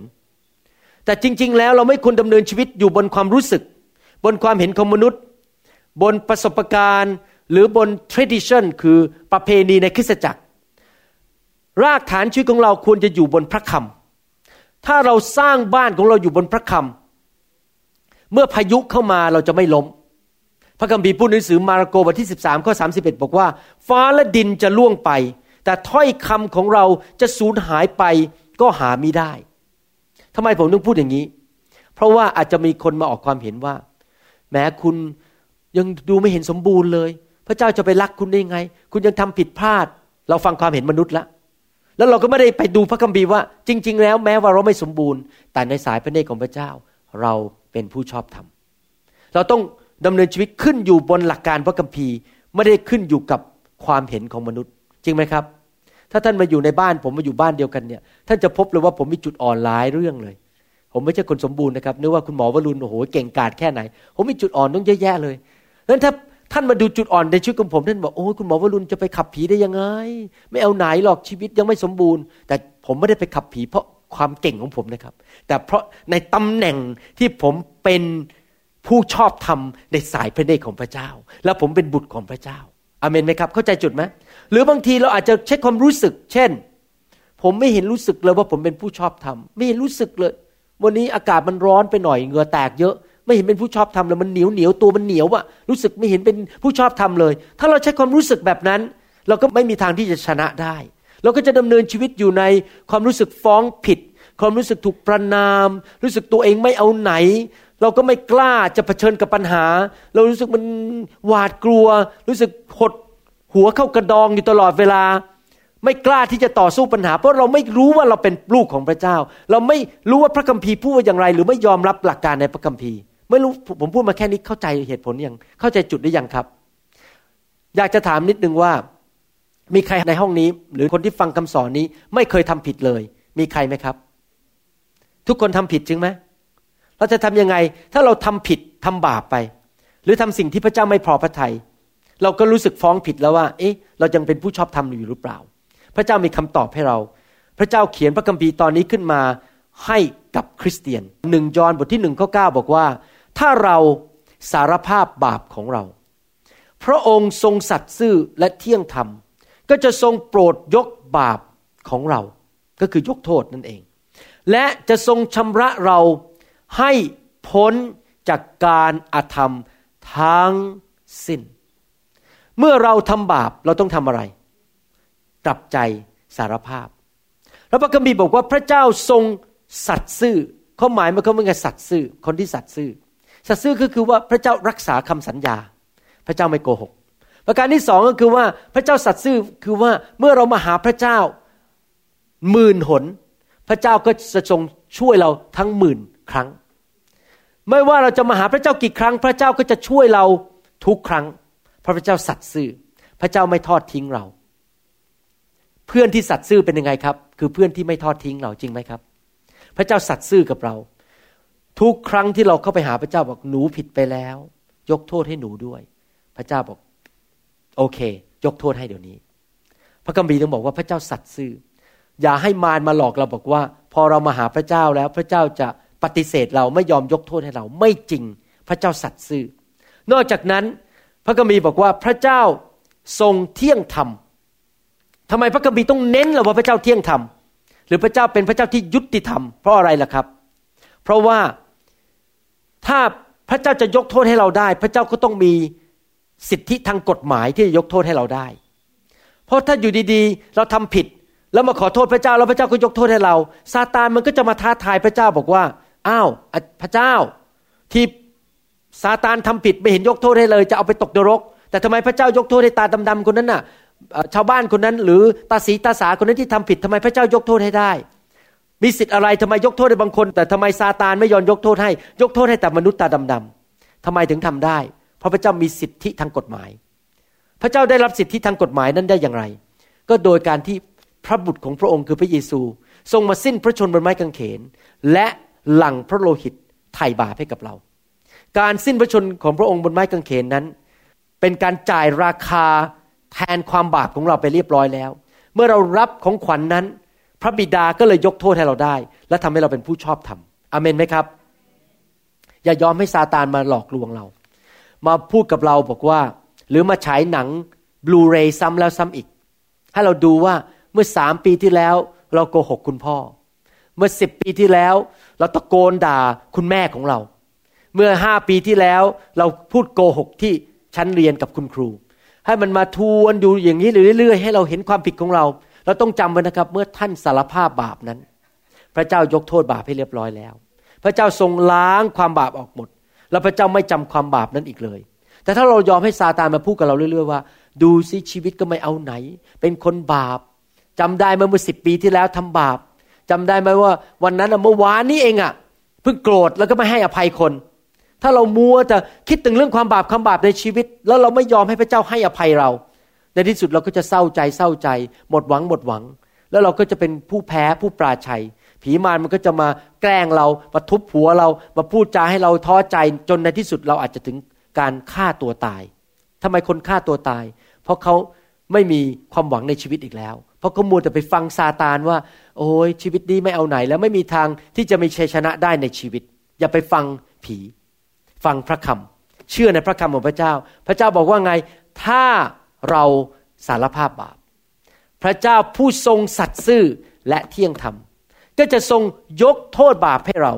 แต่จริง ๆ แล้วเราไม่ควรดำเนินชีวิตอยู่บนความรู้สึก บนความเห็นของมนุษย์ บนประสบการณ์ หรือบน tradition คือประเพณีในคริสตจักร รากฐานชีวิตของเราควรจะอยู่บนพระคำถ้าเราสร้างบ้านของเราอยู่บนพระคำเมื่อพายุเข้ามาเราจะไม่ล้ม พระคัมภีร์พูดในหนังสือมาระโกบทที่ 13ข้อ31 บอกว่า ฟ้าและดินจะล่วงไป แต่ถ้อยคำของเราจะสูญหายไปก็หาไม่ได้ทำไมผมต้องพูดอย่างนี้ เพราะว่าอาจจะมีคนมาออกความเห็นว่า แม้คุณยังดูไม่เห็นสมบูรณ์เลย พระเจ้าจะไปรักคุณได้ไง คุณยังทำผิดพลาด เราฟังความเห็นมนุษย์ละ แล้วเราก็ไม่ได้ไปดูพระคัมภีร์ว่า จริง ๆ แล้วแม้ว่าเราไม่สมบูรณ์ แต่ในสายพระเนตรของพระเจ้า เราเป็นผู้ชอบธรรมเราต้อง ดำเนินชีวิตขึ้นอยู่บนหลักการพระคัมภีร์ไม่ได้ขึ้นอยู่กับความเห็นของมนุษย์ จริงไหมครับ ถ้าท่านมาอยู่ในบ้านผมมาอยู่บ้านเดียวกันเนี่ย ท่านจะพบเลยว่าผมมีจุดอ่อนหลายเรื่องเลย ผมไม่ใช่คนสมบูรณ์นะครับนึกว่าคุณหมอวรุณโอ้โหเก่งกาจแค่ไหน ผมมีจุดอ่อนต้องเยอะแยะเลยดังนั้นถ้าท่านมาดูจุดอ่อนในชีวิตของผมท่านบอกโอ้คุณหมอวรุณจะไปขับผีได้ยังไง ไม่เอาไหนหรอกชีวิตยังไม่สมบูรณ์ แต่ผมไม่ได้ไปขับผีเพราะความเก่งของผมนะครับ แต่เพราะในตำแหน่งที่ผมเป็น ผู้ชอบธรรมในสายพระเนตรของพระเจ้า แล้วผมเป็นบุตรของพระเจ้าอเมนไหมครับ เข้าใจจุดไหมหรือบางทีเราอาจจะเช็คความรู้สึก เช่น ผมไม่เห็นรู้สึกเลยว่าผมเป็นผู้ชอบธรรมไม่เห็นรู้สึกเลย วันนี้อากาศมันร้อนไปหน่อยเหงื่อแตกเยอะ ไม่เห็นเป็นผู้ชอบธรรมเลยมันเหนียวเหนียวตัวมันเหนียวอะรู้สึกไม่เห็นเป็นผู้ชอบธรรมเลย ถ้าเราใช้ความรู้สึกแบบนั้น เราก็ไม่มีทางที่จะชนะได้ เราก็จะดำเนินชีวิตอยู่ในความรู้สึกฟ้องผิด ความรู้สึกถูกประนาม รู้สึกตัวเองไม่เอาไหน เราก็ไม่กล้าจะเผชิญกับปัญหา เรารู้สึกมันหวาดกลัว รู้สึกหดหัวเข้ากระดองอยู่ตลอดเวลา ไม่กล้าที่จะต่อสู้ปัญหา เพราะเราไม่รู้ว่าเราเป็นลูกของพระเจ้า เราไม่รู้ว่าพระคัมภีร์พูดว่าอย่างไร หรือไม่ยอมรับหลักการในพระคัมภีร์ ไม่รู้ผมพูดมาแค่นี้เข้าใจเหตุผลยังเข้าใจจุดได้ยังครับ อยากจะถามนิดนึงว่า มีใครในห้องนี้ หรือคนที่ฟังคำสอนนี้ ไม่เคยทำผิดเลย มีใครไหมครับ ทุกคนทำผิดจริงไหม เราจะทํำยังไง ถ้าเราทำผิดทำบาปไป หรือทำสิ่งที่พระเจ้าไม่พอพระทยัยเราก็รู้สึกฟ้องผิดแล้วว่า เอ๊ะ เรายังเป็นผู้ชอบธรรมอยู่หรือเปล่า พระเจ้ามีคำตอบให้เรา พระเจ้าเขียนพระคัมภีร์ตอนนี้ขึ้นมาให้กับคริสเตียนหนึ่งยอห์นบทที่หนึ่งข้อเก้าบอกว่า ถ้าเราสารภาพบาปของเรา พระองค์ทรงสัตย์ซื่อและเที่ยงธรรม ก็จะทรงโปรดยกบาปของเรา ก็คือยกโทษนั่นเอง และจะทรงชำระเรา ให้พ้นจากการอาธรรมทั้งสิ้น เมื่อเราทำบาปเราต้องทำอะไร กลับใจสารภาพ แล้วพระคัมภีร์บอกว่าพระเจ้าทรงสัตย์ซื่อเขาหมายมันเขาเป็นไงสัตย์ซื่อ คนที่สัตย์ซื่อ สัตย์ซื่อก็คือว่าพระเจ้ารักษาคำสัญญา พระเจ้าไม่โกหก ประการที่สองก็คือว่าพระเจ้าสัตย์ซื่อคือว่าเมื่อเรามาหาพระเจ้าหมื่นหน พระเจ้าก็จะทรงช่วยเราทั้งหมื่น ครั้ง ไม่ว่าเราจะมาหาพระเจ้ากี่ครั้ง พระเจ้าก็จะช่วยเราทุกครั้ง เพราะพระเจ้าสัตย์ซื่อ พระเจ้าไม่ทอดทิ้งเรา เพื่อนที่สัตย์ซื่อเป็นยังไงครับ คือเพื่อนที่ไม่ทอดทิ้งเราจริงไหมครับ พระเจ้าสัตย์ซื่อกับเรา ทุกครั้งที่เราเข้าไปหาพระเจ้าบอกหนูผิดไปแล้ว ยกโทษให้หนูด้วย พระเจ้าบอก โอเค ยกโทษให้เดี๋ยวนี้ พระกัมภีร์ต้องบอกว่าพระเจ้าสัตย์ซื่ออย่าให้มารมาหลอกเราบอกว่า พอเรามาหาพระเจ้าแล้วพระเจ้าจะ ปฏิเสธเราไม่ยอมยกโทษให้เราไม่จริงพระเจ้าสัตย์ซื่อ นอกจากนั้นพระกัมภีร์บอกว่าพระเจ้าทรงเที่ยงธรรมทำไมพระกัมภีร์ต้องเน้นเราว่าพระเจ้าเที่ยงธรรมหรือพระเจ้าเป็นพระเจ้าที่ยุติธรรม เพราะอะไรล่ะครับ เพราะว่าถ้าพระเจ้าจะยกโทษให้เราได้ พระเจ้าก็ต้องมีสิทธิทางกฎหมายที่จะยกโทษให้เราได้ เพราะถ้าอยู่ดีๆ เราทำผิด แล้วมาขอโทษพระเจ้าแล้วพระเจ้าก็ยกโทษให้เราซาตานมันก็จะมาท้าทายพระเจ้าบอกว่า อ้าวพระเจ้า ที่ซาตานทำผิดไม่เห็นยกโทษให้เลย จะเอาไปตกนรก แต่ทำไมพระเจ้ายกโทษให้ตาดำๆคนนั้นน่ะชาวบ้านคนนั้น หรือตาสีตาสาคนนั้นที่ทำผิดทำไมพระเจ้ายกโทษให้ได้ มีสิทธิ์อะไรทำไมยกโทษให้บางคน แต่ทำไมซาตานไม่ยอมยกโทษให้ ยกโทษให้แต่มนุษย์ตาดำๆทำไมถึงทำได้ เพราะพระเจ้ามีสิทธิทางกฎหมาย พระเจ้าได้รับสิทธิทางกฎหมายนั้นได้อย่างไร ก็โดยการที่พระบุตรของพระองค์คือพระเยซู ทรงมาสิ้นพระชนบนไม้กางเขน และ หลั่งพระโลหิตไถ่บาปให้กับเรา การสิ้นพระชนของพระองค์บนไม้กางเขนนั้น เป็นการจ่ายราคาแทนความบาปของเราไปเรียบร้อยแล้ว เมื่อเรารับของขวัญนนั้น พระบิดาก็เลยยกโทษให้เราได้ และทำให้เราเป็นผู้ชอบธรรมอเมนไหมครับ อย่ายอมให้ซาตานมาหลอกลวงเรา มาพูดกับเราบอกว่า หรือมาฉายหนังบลูเรย์ซ้ำแล้วซ้ำอีก ให้เราดูว่าเมื่อสามปีที่แล้ว เราโกหกคุณพ่อ เมื่อสิบปีที่แล้ว เราตะโกนด่าคุณแม่ของเรา เมื่อห้าปีที่แล้วเราพูดโกหกที่ชั้นเรียนกับคุณครู ให้มันมาทวนอยู่อย่างนี้เรื่อยๆ ให้เราเห็นความผิดของเรา เราต้องจำไว้นะครับ เมื่อท่านสารภาพบาปนั้น พระเจ้ายกโทษบาปให้เรียบร้อยแล้ว พระเจ้าทรงล้างความบาปออกหมด แล้วพระเจ้าไม่จำความบาปนั้นอีกเลย แต่ถ้าเรายอมให้ซาตานมาพูดกับเราเรื่อยๆว่า ดูซิชีวิตก็ไม่เอาไหน เป็นคนบาปจำได้เมื่อสิบปีที่แล้วทำบาป จำได้ไหมว่าวันนั้นเมื่อวานนี้เองอะเพิ่งโกรธแล้วก็ไม่ให้อภัยคน ถ้าเรามัวแต่คิดถึงเรื่องความบาปความบาปในชีวิต แล้วเราไม่ยอมให้พระเจ้าให้อภัยเรา ในที่สุดเราก็จะเศร้าใจเศร้าใจ หมดหวังหมดหวัง แล้วเราก็จะเป็นผู้แพ้ผู้ปราชัย ผีมารมันก็จะมาแกล้งเรามาทุบหัวเรามาพูดจาให้เราท้อใจจนในที่สุดเราอาจจะถึงการฆ่าตัวตายทำไมคนฆ่าตัวตาย เพราะเขาไม่มีความหวังในชีวิตอีกแล้ว เพราะเขามัวแต่ไปฟังซาตานว่า โอ้ยชีวิตนี้ไม่เอาไหน แล้วไม่มีทางที่จะมีชัยชนะได้ในชีวิต อย่าไปฟังผี ฟังพระคำเชื่อในพระคำของพระเจ้า พระเจ้าบอกว่าไง ถ้าเราสารภาพบาป พระเจ้าผู้ทรงสัตย์ซื่อและเที่ยงธรรม ก็จะทรงยกโทษบาปให้เรา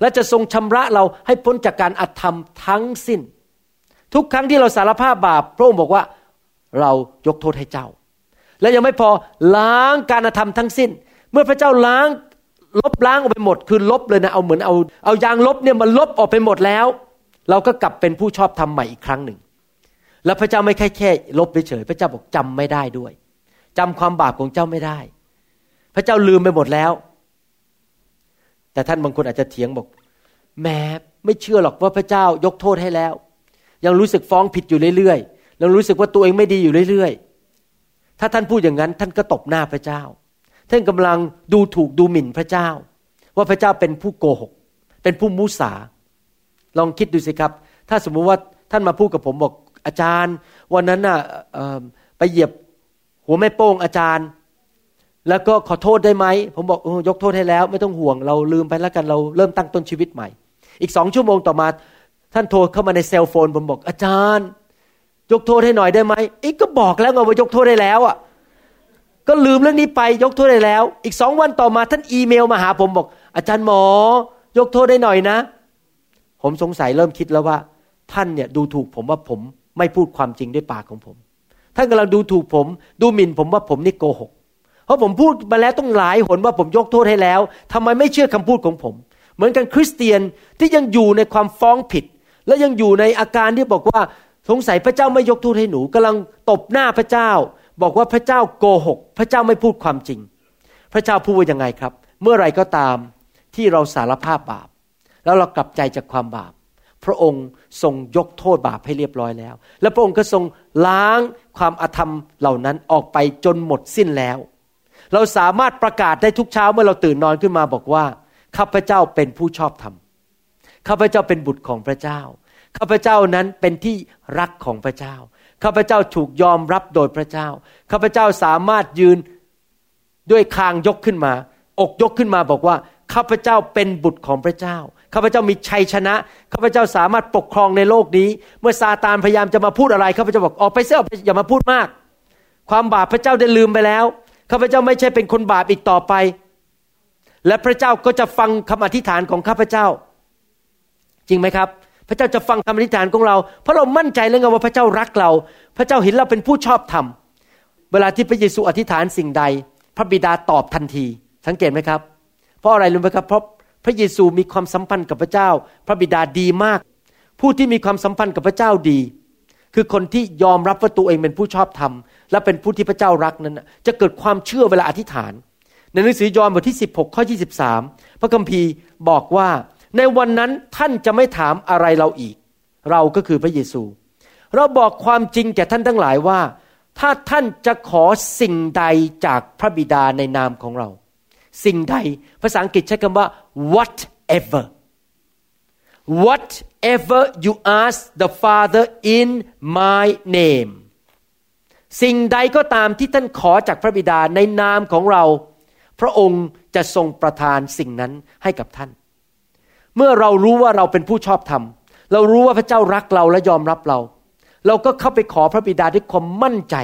และจะทรงชำระเราให้พ้นจากการอธรรมทั้งสิ้น ทุกครั้งที่เราสารภาพบาปพระองค์บอกว่าเรายกโทษให้เจ้า และยังไม่พอล้างการธรรมทั้งสิ้น เมื่อพระเจ้าล้างลบล้างออกไปหมด คือลบเลยนะเอาเหมือนเอาเอายางลบเนี่ยมันลบออกไปหมดแล้ว เราก็กลับเป็นผู้ชอบทำใหม่อีกครั้งหนึ่ง แล้วพระเจ้าไม่แค่แค่ลบเฉยพระเจ้าบอกจำไม่ได้ด้วยจำความบาปของเจ้าไม่ได้ พระเจ้าลืมไปหมดแล้ว แต่ท่านบางคนอาจจะเถียงบอกแม้ไม่เชื่อหรอกว่าพระเจ้ายกโทษให้แล้ว ยังรู้สึกฟ้องผิดอยู่เรื่อยๆยังรู้สึกว่าตัวเองไม่ดีอยู่เรื่อยๆ ถ้าท่านพูดอย่างนั้น ท่านก็ตบหน้าพระเจ้า ท่านกำลังดูถูกดูหมิ่นพระเจ้า ว่าพระเจ้าเป็นผู้โกหก เป็นผู้มุสา ลองคิดดูสิครับ ถ้าสมมุติว่าท่านมาพูดกับผมบอกอาจารย์ วันนั้นน่ะไปเหยียบหัวแม่โป้งอาจารย์ แล้วก็ขอโทษได้ไหม ผมบอกยกโทษให้แล้ว ไม่ต้องห่วงเราลืมไปแล้วกันเราเริ่มตั้งต้นชีวิตใหม่ อีกสองชั่วโมงต่อมา ท่านโทรเข้ามาในเซลโฟน ผมบอกอาจารย์ ยกโทษให้หน่อยได้ไหมอีกก็บอกแล้วไงว่ายกโทษได้แล้วอะก็ลืมเรื่องนี้ไปยกโทษได้แล้ว อีกสองวันต่อมาท่านอีเมลมาหาผมบอก อาจารย์หมอ ยกโทษได้หน่อยนะ ผมสงสัยเริ่มคิดแล้วว่า ท่านเนี่ยดูถูกผมว่าผมไม่พูดความจริงด้วยปากของผม ท่านกำลังดูถูกผม ดูหมิ่นผมว่าผมนี่โกหก เพราะผมพูดมาแล้วต้องหลายหนว่าผมยกโทษให้แล้วทำไมไม่เชื่อคำพูดของผม เหมือนกันคริสเตียนที่ยังอยู่ในความฟ้องผิด และยังอยู่ในอาการที่บอกว่า สงสัยพระเจ้าไม่ยกโทษให้หนูกำลังตบหน้าพระเจ้า บอกว่าพระเจ้าโกหก พระเจ้าไม่พูดความจริง พระเจ้าพูดว่ายังไงครับ เมื่อไรก็ตามที่เราสารภาพบาป แล้วเรากลับใจจากความบาป พระองค์ทรงยกโทษบาปให้เรียบร้อยแล้ว และพระองค์ก็ทรงล้างความอาธรรมเหล่านั้นออกไปจนหมดสิ้นแล้ว เราสามารถประกาศได้ทุกเช้าเมื่อเราตื่นนอนขึ้นมาบอกว่าข้าพเจ้าเป็นผู้ชอบธรรมข้าพเจ้าเป็นบุตรของพระเจ้า ข้าพเจ้านั้นเป็นที่รักของพระเจ้า ข้าพเจ้าถูกยอมรับโดยพระเจ้า ข้าพเจ้าสามารถยืนด้วยคางยกขึ้นมา อกยกขึ้นมาบอกว่า ข้าพเจ้าเป็นบุตรของพระเจ้า ข้าพเจ้ามีชัยชนะ ข้าพเจ้าสามารถปกครองในโลกนี้ เมื่อซาตานพยายามจะมาพูดอะไร ข้าพเจ้าบอกออกไปเสียอย่ามาพูดมาก ความบาปพระเจ้าได้ลืมไปแล้ว ข้าพเจ้าไม่ใช่เป็นคนบาปอีกต่อไป และพระเจ้าก็จะฟังคำอธิษฐานของข้าพเจ้า จริงไหมครับ พระเจ้าจะฟังคำอธิษฐานของเรา เพราะเรามั่นใจแล้วไงว่าพระเจ้ารักเรา พระเจ้าเห็นเราเป็นผู้ชอบธรรม เวลาที่พระเยซูอธิษฐานสิ่งใด พระบิดาตอบทันที สังเกตไหมครับ เพราะอะไรรู้ไหมครับ เพราะพระเยซูมีความสัมพันธ์กับพระเจ้า พระบิดาดีมาก ผู้ที่มีความสัมพันธ์กับพระเจ้าดี คือคนที่ยอมรับว่าตัวเองเป็นผู้ชอบธรรม และเป็นผู้ที่พระเจ้ารักนั้น จะเกิดความเชื่อเวลาอธิษฐาน ในหนังสือยอห์นบทที่ 16 ข้อ 23 พระคัมภีร์บอกว่า ในวันนั้นท่านจะไม่ถามอะไรเราอีก เราก็คือพระเยซู เราบอกความจริงแก่ท่านทั้งหลายว่า ถ้าท่านจะขอสิ่งใดจากพระบิดาในนามของเรา สิ่งใดภาษาอังกฤษใช้คำว่า whatever whatever you ask the Father in my name สิ่งใดก็ตามที่ท่านขอจากพระบิดาในนามของเรา พระองค์จะทรงประทานสิ่งนั้นให้กับท่าน เมื่อเรารู้ว่าเราเป็นผู้ชอบธรรม เรารู้ว่าพระเจ้ารักเราและยอมรับเรา เราก็เข้าไปขอพระบิดาด้วยความมั่นใจ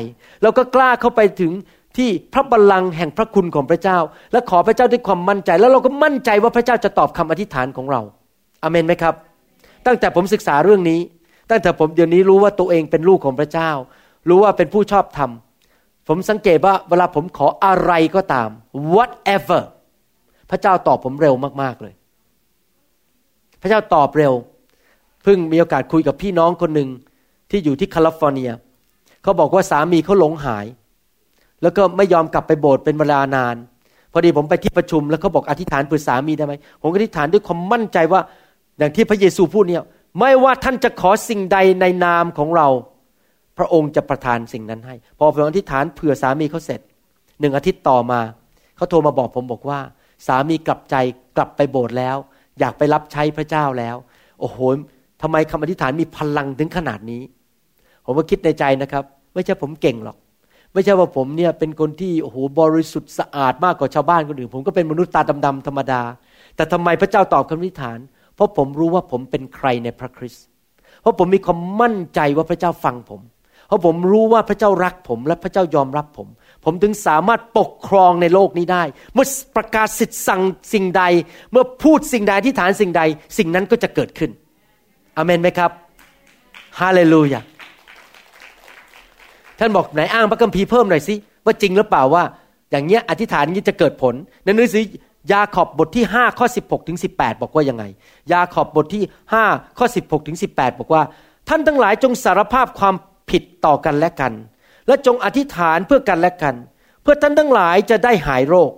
เราก็กล้าเข้าไปถึงที่พระบัลลังก์แห่งพระคุณของพระเจ้า และขอพระเจ้าด้วยความมั่นใจ แล้วเราก็มั่นใจว่าพระเจ้าจะตอบคำอธิษฐานของเราอเมนไหมครับ ตั้งแต่ผมศึกษาเรื่องนี้ ตั้งแต่ผมเดี๋ยวนี้รู้ว่าตัวเองเป็นลูกของพระเจ้า รู้ว่าเป็นผู้ชอบธรรม ผมสังเกตว่าเวลาผมขออะไรก็ตาม whatever พระเจ้าตอบผมเร็วมากๆเลย พระเจ้าตอบเร็ว เพิ่งมีโอกาสคุยกับพี่น้องคนหนึ่งที่อยู่ที่แคลิฟอร์เนีย เขาบอกว่าสามีเขาหลงหาย แล้วก็ไม่ยอมกลับไปโบสถ์เป็นเวลานาน พอดีผมไปที่ประชุมแล้วเขาบอกอธิษฐานเพื่อสามีได้ไหมผมอธิษฐานด้วยความมั่นใจว่าอย่างที่พระเยซูพูดเนี่ยไม่ว่าท่านจะขอสิ่งใดในนามของเรา พระองค์จะประทานสิ่งนั้นให้ พอผมอธิษฐานเผื่อสามีเขาเสร็จหนึ่งอาทิตย์ต่อมา เขาโทรมาบอกผมบอกว่า สามีกลับใจกลับไปโบสถ์แล้ว อยากไปรับใช้พระเจ้าแล้ว โอ้โหทำไมคำอธิษฐานมีพลังถึงขนาดนี้ ผมก็คิดในใจนะครับ ไม่ใช่ผมเก่งหรอก ไม่ใช่ว่าผมเนี่ยเป็นคนที่โอ้โหบริสุทธิ์สะอาดมากกว่าชาวบ้านคนอื่น ผมก็เป็นมนุษย์ตาดำๆธรรมดา แต่ทำไมพระเจ้าตอบคำอธิษฐาน เพราะผมรู้ว่าผมเป็นใครในพระคริสต์เพราะผมมีความมั่นใจว่าพระเจ้าฟังผม เพราะผมรู้ว่าพระเจ้ารักผม และพระเจ้ายอมรับผม ผมถึงสามารถปกครองในโลกนี้ได้ เมื่อประกาศสิทธิ์สั่งสิ่งใด เมื่อพูดสิ่งใดที่ฐานสิ่งใด สิ่งนั้นก็จะเกิดขึ้นอเมนไหมครับฮาเลลูยาท่านบอกไหนอ้างพระคัมภีร์เพิ่มหน่อยสิว่าจริงหรือเปล่าว่า อย่างเงี้ยอธิษฐานนี้จะเกิดผลในหนังสือยาขอบบทที่ 5 ข้อ 16ถึง18 บอกว่ายังไง ยาขอบบทที่ 5 ข้อ 16ถึง18 บอกว่า ท่านทั้งหลายจงสารภาพความผิดต่อกันและกัน และจงอธิษฐานเพื่อกันและกัน เพื่อท่านทั้งหลายจะได้หายโรค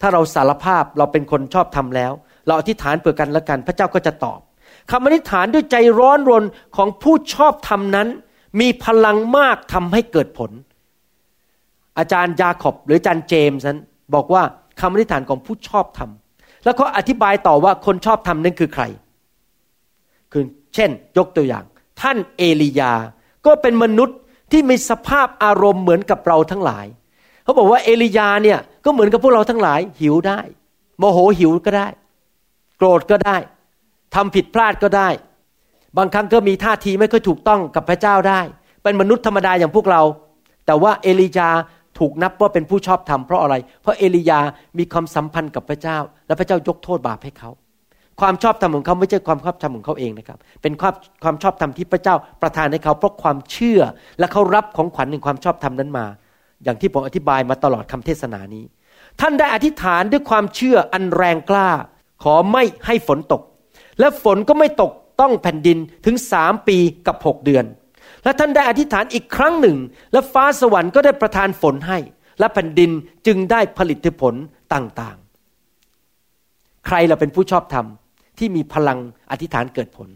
ถ้าเราสารภาพเราเป็นคนชอบทำแล้ว เราอธิษฐานเพื่อกันและกัน พระเจ้าก็จะตอบคำอธิษฐานด้วยใจร้อนรนของผู้ชอบทำนั้น มีพลังมากทำให้เกิดผล อาจารย์ยาขอบหรืออาจารย์เจมส์นั้น บอกว่าคำอธิษฐานของผู้ชอบทำแล้วเขาอธิบายต่อว่าคนชอบทำนั้นคือใคร คือเช่น ยกตัวอย่าง ท่านเอลียา ก็เป็นมนุษย์ ที่มีสภาพอารมณ์เหมือนกับเราทั้งหลาย เขาบอกว่าเอลียาเนี่ยก็เหมือนกับพวกเราทั้งหลาย หิวได้โมโหหิวก็ได้ โกรธก็ได้ทำผิดพลาดก็ได้ บางครั้งก็มีท่าทีไม่ค่อยถูกต้องกับพระเจ้าได้ เป็นมนุษย์ธรรมดาอย่างพวกเรา แต่ว่าเอลียาถูกนับว่าเป็นผู้ชอบธรรมเพราะอะไร เพราะเอลียามีความสัมพันธ์กับพระเจ้า และพระเจ้ายกโทษบาปให้เขา ความชอบธรรมของเขาไม่ใช่ความชอบธรรมของเขาเองนะครับ เป็นความความชอบธรรมที่พระเจ้าประทานให้เขาเพราะความเชื่อ และเขารับของขวัญในความชอบธรรมนั้นมา อย่างที่ผมอธิบายมาตลอดคำเทศนานี้ ท่านได้อธิษฐานด้วยความเชื่ออันแรงกล้า ขอไม่ให้ฝนตก และฝนก็ไม่ตกต้องแผ่นดินถึงสามปีกับหกเดือน และท่านได้อธิษฐานอีกครั้งหนึ่ง และฟ้าสวรรค์ก็ได้ประทานฝนให้ และแผ่นดินจึงได้ผลิตผลต่างๆ ใครเราเป็นผู้ชอบธรรม ที่มีพลังอธิษฐานเกิดผล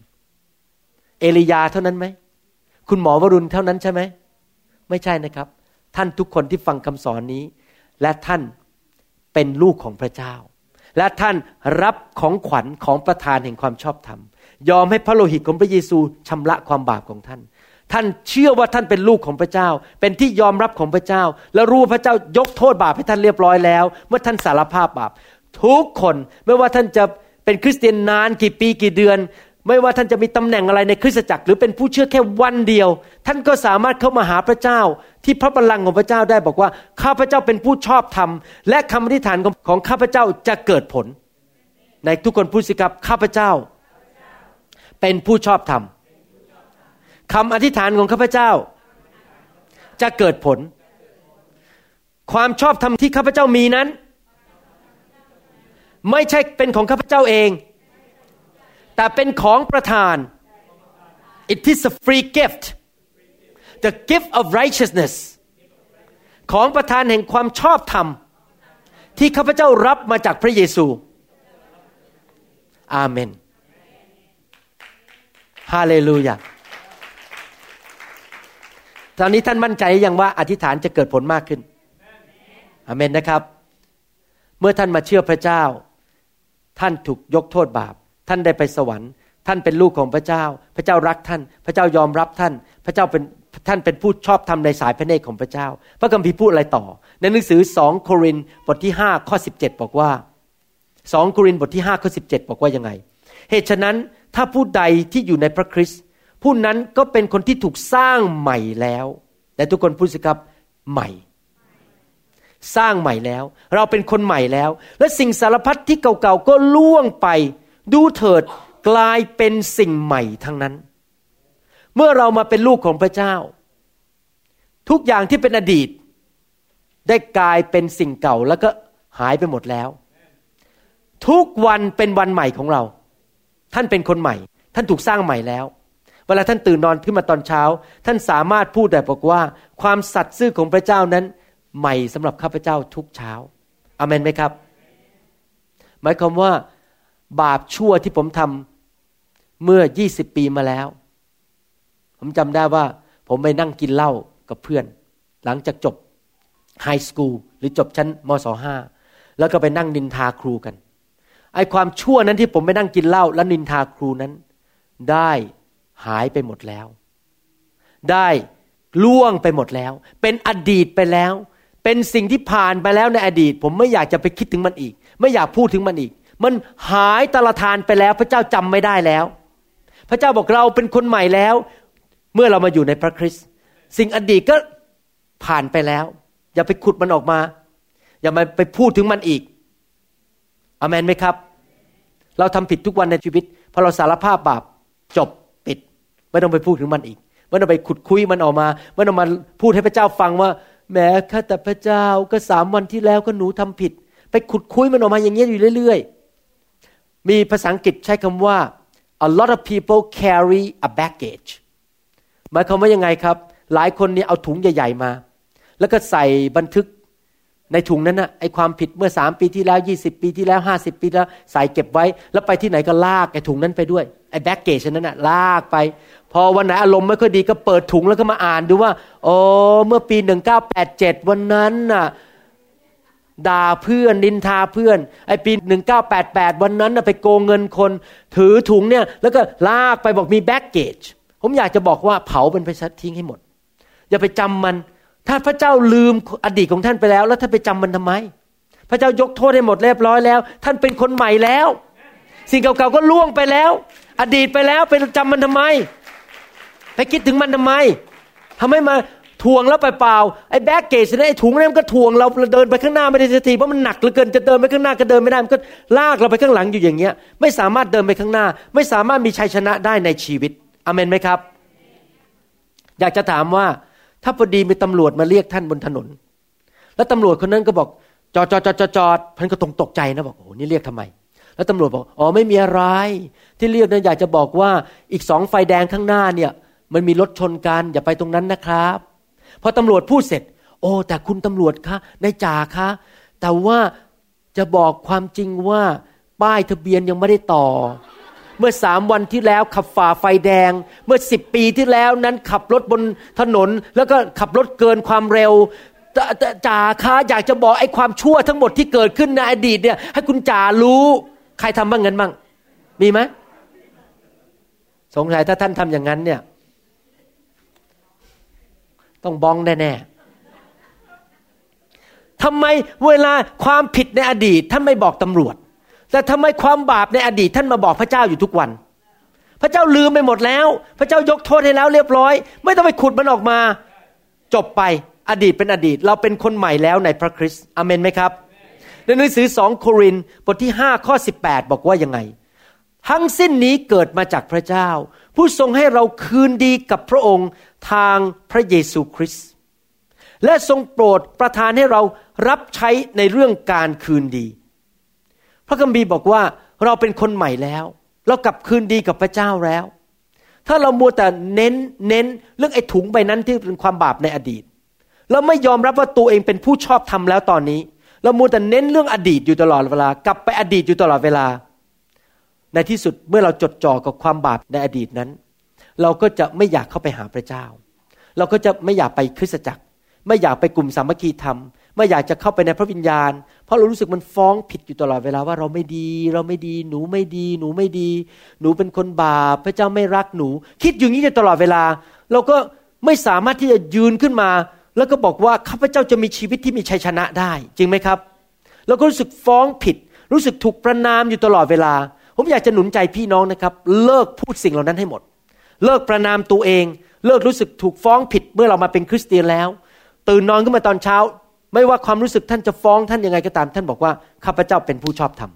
เอลียาเท่านั้นไหม คุณหมอวรุณเท่านั้นใช่ไหม ไม่ใช่นะครับ ท่านทุกคนที่ฟังคำสอนนี้ และท่านเป็นลูกของพระเจ้า และท่านรับของขวัญของประธานแห่งความชอบธรรม ยอมให้พระโลหิตของพระเยซูชำระความบาปของท่านท่านเชื่อว่าท่านเป็นลูกของพระเจ้า เป็นที่ยอมรับของพระเจ้า และรู้พระเจ้ายกโทษบาปให้ท่านเรียบร้อยแล้ว เมื่อท่านสารภาพบาป ทุกคนไม่ว่าท่านจะ เป็นคริสเตียนนานกี่ปีกี่เดือน ไม่ว่าท่านจะมีตำแหน่งอะไรในคริสตจักร หรือเป็นผู้เชื่อแค่วันเดียว ท่านก็สามารถเข้ามาหาพระเจ้า ที่พระบัลลังก์ของพระเจ้าได้บอกว่า ข้าพระเจ้าเป็นผู้ชอบธรรม และคำอธิษฐานของข้าพระเจ้าจะเกิดผล ในทุกคนพูดสิครับข้าพเจ้า เป็นผู้ชอบธรรมคำอธิษฐานของข้าพเจ้า จะเกิดผล ความชอบธรรมที่ข้าพเจ้ามีนั้น ไม่ใช่เป็นของข้าพเจ้าเอง แต่เป็นของประทาน it is a free gift the gift of righteousness ของประทานแห่งความชอบธรรม ที่ข้าพเจ้ารับมาจากพระเยซู อาเมนฮาเลลูยาตอนนี้ท่านมั่นใจยังว่าอธิษฐานจะเกิดผลมากขึ้นอาเมนนะครับ เมื่อท่านมาเชื่อพระเจ้า ท่านถูกยกโทษบาป ท่านได้ไปสวรรค์ ท่านเป็นลูกของพระเจ้า พระเจ้ารักท่าน พระเจ้ายอมรับท่าน พระเจ้าเป็นท่านเป็นผู้ชอบธรรมในสายพระเนตรของพระเจ้า พระคัมภีร์พูดอะไรต่อ ในหนังสือสองโครินบทที่5ข้อ17บอกว่าสองโครินบทที่5ข้อ17บอกว่ายังไง เหตุฉะนั้นถ้าผู้ใดที่อยู่ในพระคริสต์ผู้นั้นก็เป็นคนที่ถูกสร้างใหม่แล้ว และทุกคนพูดสิครับใหม่ สร้างใหม่แล้ว เราเป็นคนใหม่แล้ว และสิ่งสารพัดที่เก่าๆก็ล่วงไป ดูเถิดกลายเป็นสิ่งใหม่ทั้งนั้น เมื่อเรามาเป็นลูกของพระเจ้า ทุกอย่างที่เป็นอดีต ได้กลายเป็นสิ่งเก่าแล้วก็หายไปหมดแล้ว ทุกวันเป็นวันใหม่ของเรา ท่านเป็นคนใหม่ ท่านถูกสร้างใหม่แล้วเวลาท่านตื่นนอนขึ้นมาตอนเช้า ท่านสามารถพูดได้บอกว่า ความสัตย์ซื่อของพระเจ้านั้น ใหม่สำหรับข้าพเจ้าทุกเช้าอเมนไหมครับ หมายความว่าบาปชั่วที่ผมทำเมื่อยี่สิบปีมาแล้ว ผมจำได้ว่า ผมไปนั่งกินเหล้ากับเพื่อน หลังจากจบไฮสคูลหรือจบชั้นมศห้าแล้วก็ไปนั่งนินทาครูกันไอความชั่วนั้นที่ผมไปนั่งกินเหล้าและนินทาครูนั้น ได้หายไปหมดแล้ว ได้ล่วงไปหมดแล้ว เป็นอดีตไปแล้ว เป็นสิ่งที่ผ่านไปแล้วในอดีต ผมไม่อยากจะไปคิดถึงมันอีก ไม่อยากพูดถึงมันอีก มันหายตลทานไปแล้ว พระเจ้าจำไม่ได้แล้ว พระเจ้าบอกเราเป็นคนใหม่แล้ว เมื่อเรามาอยู่ในพระคริสต์สิ่งอดีตก็ผ่านไปแล้ว อย่าไปขุดมันออกมา อย่ามาไปพูดถึงมันอีกอเมนไหมครับ เราทำผิดทุกวันในชีวิตพอเราสารภาพบาปจบปิด ไม่ต้องไปพูดถึงมันอีกไม่ต้องไปขุดคุยมันออกมาไม่ต้องมาพูดให้พระเจ้าฟังว่า แม้ข้าแต่พระเจ้าก็สามวันที่แล้วก็หนูทำผิด ไปขุดคุยมันออกมาอย่างเงี้ยอยู่เรื่อยๆ มีภาษาอังกฤษใช้คำว่า a lot of people carry a baggage หมายความว่ายังไงครับ หลายคนเนี่ยเอาถุงใหญ่ ๆมา แล้วก็ใส่บันทึกในถุงนั้นนะไอความผิดเมื่อสามปีที่แล้วยี่สิบปีที่แล้วห้าสิบปีแล้วใส่เก็บไว้ แล้วไปที่ไหนก็ลากไอถุงนั้นไปด้วยไอ baggage นั้นนะลากไป พอวันไหนอารมณ์ไม่ค่อยดีก็เปิดถุงแล้วก็มาอ่านดูว่าโอ้เมื่อปีหนึ่งเก้าแปดเจ็ดวันนั้นน่ะด่าเพื่อนนินทาเพื่อนไอปีหนึ่งเก้าแปดแปดวันนั้นน่ะไปโกงเงินคน ถือถุงเนี่ยแล้วก็ลากไปบอกมี baggage ผมอยากจะบอกว่าเผามันไปทิ้งให้หมด อย่าไปจำมัน ถ้าพระเจ้าลืมอดีตของท่านไปแล้ว แล้วท่านไปจำมันทำไม พระเจ้ายกโทษให้หมดเรียบร้อยแล้ว ท่านเป็นคนใหม่แล้ว สิ่งเก่าๆก็ล่วงไปแล้ว อดีตไปแล้วไปจำมันทำไม ไปคิดถึงมันทำไมทำให้มาทวงแล้วไปเปล่าไอ้แบ็กเกจนี่ไอ้ถุงนั่นมันก็ทวงเราเดินไปข้างหน้าไม่ได้สักทีเพราะมันหนักเหลือเกินจะเดินไปข้างหน้าก็เดินไม่ได้มันก็ลากเราไปข้างหลังอยู่อย่างเงี้ย ไม่สามารถเดินไปข้างหน้า ไม่สามารถมีชัยชนะได้ในชีวิตอเมนไหมครับ อยากจะถามว่า ถ้าพอดีมีตำรวจมาเรียกท่านบนถนน แล้วตำรวจคนนั้นก็บอกจอดจอดจอดจอดจอดท่านก็ตรงตกใจนะบอกโอ้นี่เรียกทำไม แล้วตำรวจบอกอ๋อไม่มีอะไร ที่เรียกนั้นอยากจะบอกว่าอีกสองไฟแดงข้างหน้าเนี่ย มันมีรถชนกันอย่าไปตรงนั้นนะครับ พอตำรวจพูดเสร็จ โอ้แต่คุณตำรวจคะนายจ่าคะ แต่ว่าจะบอกความจริงว่าป้ายทะเบียนยังไม่ได้ต่อ เมื่อสามวันที่แล้วขับฝ่าไฟแดง เมื่อสิบปีที่แล้วนั้นขับรถบนถนน แล้วก็ขับรถเกินความเร็วจ่าคะอยากจะบอกไอ้ความชั่วทั้งหมดที่เกิดขึ้นในอดีตเนี่ย ให้คุณจ่ารู้ ใครทำบ้างเงินบ้างมีไหมสงสัยถ้าท่านทำอย่างนั้นเนี่ย ต้องบ้องแน่ๆทำไมเวลาความผิดในอดีตท่านไม่บอกตำรวจ แต่ทำไมความบาปในอดีตท่านมาบอกพระเจ้าอยู่ทุกวัน พระเจ้าลืมไปหมดแล้ว พระเจ้ายกโทษให้แล้วเรียบร้อย ไม่ต้องไปขุดมันออกมา จบไปอดีตเป็นอดีต เราเป็นคนใหม่แล้วในพระคริสต์อเมนไหมครับ ในหนังสือสองโครินบทที่5ข้อ18 บอกว่ายังไง ทั้งสิ้นนี้เกิดมาจากพระเจ้า ผู้ทรงให้เราคืนดีกับพระองค์ ทางพระเยซูคริสต์และทรงโปรดประทานให้เรารับใช้ในเรื่องการคืนดี พระคัมภีร์บอกว่าเราเป็นคนใหม่แล้ว เรากลับคืนดีกับพระเจ้าแล้ว ถ้าเรามัวแต่เน้นเน้นเรื่องไอ้ถุงใบนั้นที่เป็นความบาปในอดีต เราไม่ยอมรับว่าตัวเองเป็นผู้ชอบทำแล้วตอนนี้ เรามัวแต่เน้นเรื่องอดีตอยู่ตลอดเวลากลับไปอดีตอยู่ตลอดเวลา ในที่สุดเมื่อเราจดจ่อกับความบาปในอดีตนั้น เราก็จะไม่อยากเข้าไปหาพระเจ้า เราก็จะไม่อยากไปคริสตจักร ไม่อยากไปกลุ่มสามัคคีธรรม ไม่อยากจะเข้าไปในพระวิญญาณ เพราะเรารู้สึกมันฟ้องผิดอยู่ตลอดเวลาว่าเราไม่ดี เราไม่ดี หนูไม่ดี หนูไม่ดี หนูเป็นคนบาปพระเจ้าไม่รักหนู คิดอย่างนี้อยู่ตลอดเวลา เราก็ไม่สามารถที่จะยืนขึ้นมา แล้วก็บอกว่าข้าพเจ้าจะมีชีวิตที่มีชัยชนะได้ จริงไหมครับเราก็รู้สึกฟ้องผิด รู้สึกถูกประนามอยู่ตลอดเวลา ผมอยากจะหนุนใจพี่น้องนะครับ เลิกพูดสิ่งเหล่านั้นให้หมด เลิกประนามตัวเอง เลิกรู้สึกถูกฟ้องผิดเมื่อเรามาเป็นคริสเตียนแล้ว ตื่นนอนขึ้นมาตอนเช้า ไม่ว่าความรู้สึกท่านจะฟ้องท่านยังไงก็ตาม ท่านบอกว่าข้าพเจ้าเป็นผู้ชอบธรรม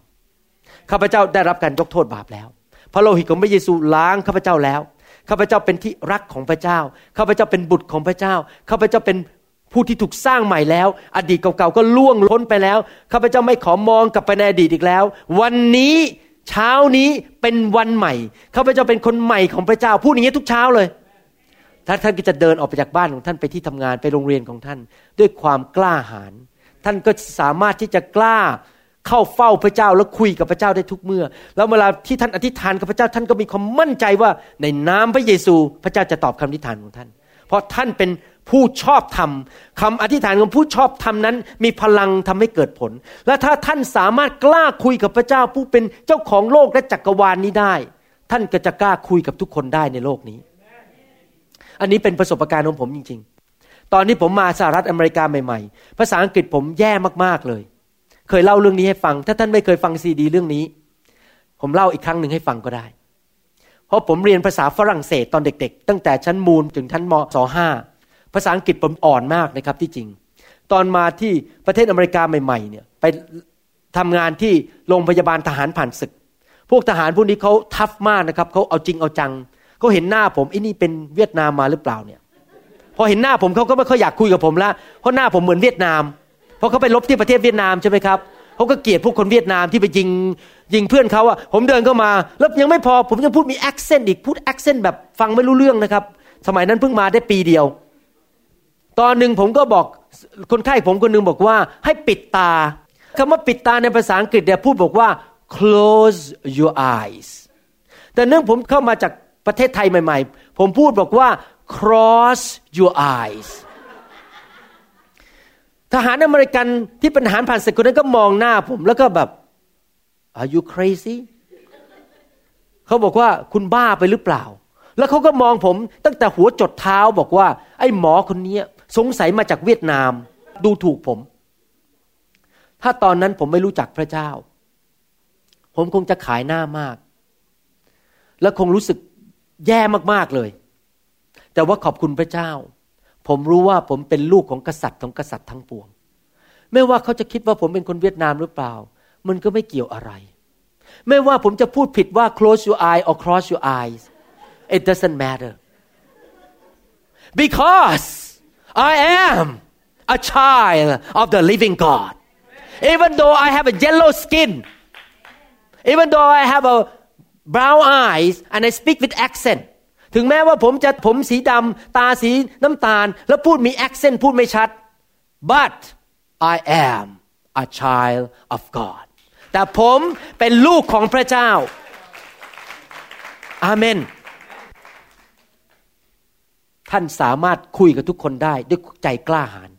ข้าพเจ้าได้รับการยกโทษบาปแล้ว พระโลหิตของพระเยซูล้างข้าพเจ้าแล้วข้าพเจ้าเป็นที่รักของพระเจ้าข้าพเจ้าเป็นบุตรของพระเจ้าข้าพเจ้าเป็นผู้ที่ถูกสร้างใหม่แล้ว อดีตเก่าๆก็ล่วงล้นไปแล้วข้าพเจ้าไม่ขอมองกลับไปในอดีตอีกแล้ว วันนี้ เช้านี้เป็นวันใหม่ข้าพเจ้าเป็นคนใหม่ของพระเจ้าพูดอย่างนี้ทุกเช้าเลยถ้าท่านก็จะเดินออกไปจากบ้านของท่านไปที่ทำงานไปโรงเรียนของท่าน ด้วยความกล้าหาญท่านก็สามารถที่จะกล้าเข้าเฝ้าพระเจ้าแล้วคุยกับพระเจ้าได้ทุกเมื่อ แล้วเวลาที่ท่านอธิษฐานกับพระเจ้าท่านก็มีความมั่นใจว่าในนามพระเยซู พระเจ้าจะตอบคำอธิษฐานของท่าน เพราะท่านเป็นผู้ชอบธรรมคำอธิษฐานของผู้ชอบธรรมนั้น มีพลังทำให้เกิดผล และถ้าท่านสามารถกล้าคุยกับพระเจ้าผู้เป็นเจ้าของโลกและจักรวาลนนี้ได้ ท่านก็จะกล้าคุยกับทุกคนได้ในโลกนี้ อันนี้เป็นประสบการณ์ของผมจริง ๆ ตอนที่ผมมาสหรัฐอเมริกาใหม่ๆ ภาษาอังกฤษผมแย่มากๆเลย เคยเล่าเรื่องนี้ให้ฟัง ถ้าท่านไม่เคยฟังซีดี เรื่องนี้ ผมเล่าอีกครั้งหนึ่งให้ฟังก็ได้ เพราะผมเรียนภาษาฝรั่งเศสตอนเด็ก ๆ ตั้งแต่ชั้นมูลถึงชั้นมศห้าภาษาอังกฤษผมอ่อนมากนะครับที่จริง ตอนมาที่ประเทศอเมริกาใหม่ๆเนี่ยไปทำงานที่โรงพยาบาลทหารผ่านศึก พวกทหารพวกนี้เขา tough มากนะครับเขาเอาจริงเอาจังเขาเห็นหน้าผมไอ้นี่เป็นเวียดนามมาหรือเปล่าเนี่ย พอเห็นหน้าผมเขาก็ไม่ค่อยอยากคุยกับผมละเพราะหน้าผมเหมือนเวียดนาม เพราะเขาไปรบที่ประเทศเวียดนามใช่ไหมครับเขาก็เกลียดพวกคนเวียดนามที่ไปยิง ยิงเพื่อนเขาอะผมเดินเข้ามา แล้วยังไม่พอผมยังพูดมี accent อีกพูด accent แบบฟังไม่รู้เรื่องนะครับ สมัยนั้นเพิ่งมาได้ปีเดียว ตอนหนึ่งผมก็บอกคนไข้ผมคนนึงบอกว่าให้ปิดตาคำว่าปิดตาในภาษาอังกฤษเนี่ยพูดบอกว่า close your eyes แต่เนื่องผมเข้ามาจากประเทศไทยใหม่ ๆ ผมพูดบอกว่า cross your eyes ทหารอเมริกันที่เป็นทหารผ่านศึกคนนั้นก็มองหน้าผมแล้วก็แบบ are you crazy เขาบอกว่าคุณบ้าไปหรือเปล่า แล้วเขาก็มองผมตั้งแต่หัวจดเท้าบอกว่า ไอ้หมอคนนี้สงสัยมาจากเวียดนาม ดูถูกผม ถ้าตอนนั้นผมไม่รู้จักพระเจ้า ผมคงจะขายหน้ามาก และคงรู้สึกแย่มากๆเลย แต่ว่าขอบคุณพระเจ้า ผมรู้ว่าผมเป็นลูกของกษัตริย์ของกษัตริย์ทั้งปวง ไม่ว่าเขาจะคิดว่าผมเป็นคนเวียดนามหรือเปล่า มันก็ไม่เกี่ยวอะไร ไม่ว่าผมจะพูดผิดว่า close your eye or cross your eyes it doesn't matter because I am a child of the living God. Even though I have a yellow skin, even though I have a brown eyes and I speak with accent ถึงแม้ว่าผมจะผมสีดำตาสีน้ำตาล แล้วพูดมี accent พูดไม่ชัด but I am a child of God แต่ผมเป็นลูกของพระเจ้า อาเมน ท่านสามารถคุยกับทุกคนได้ด้วยใจกล้าหาญ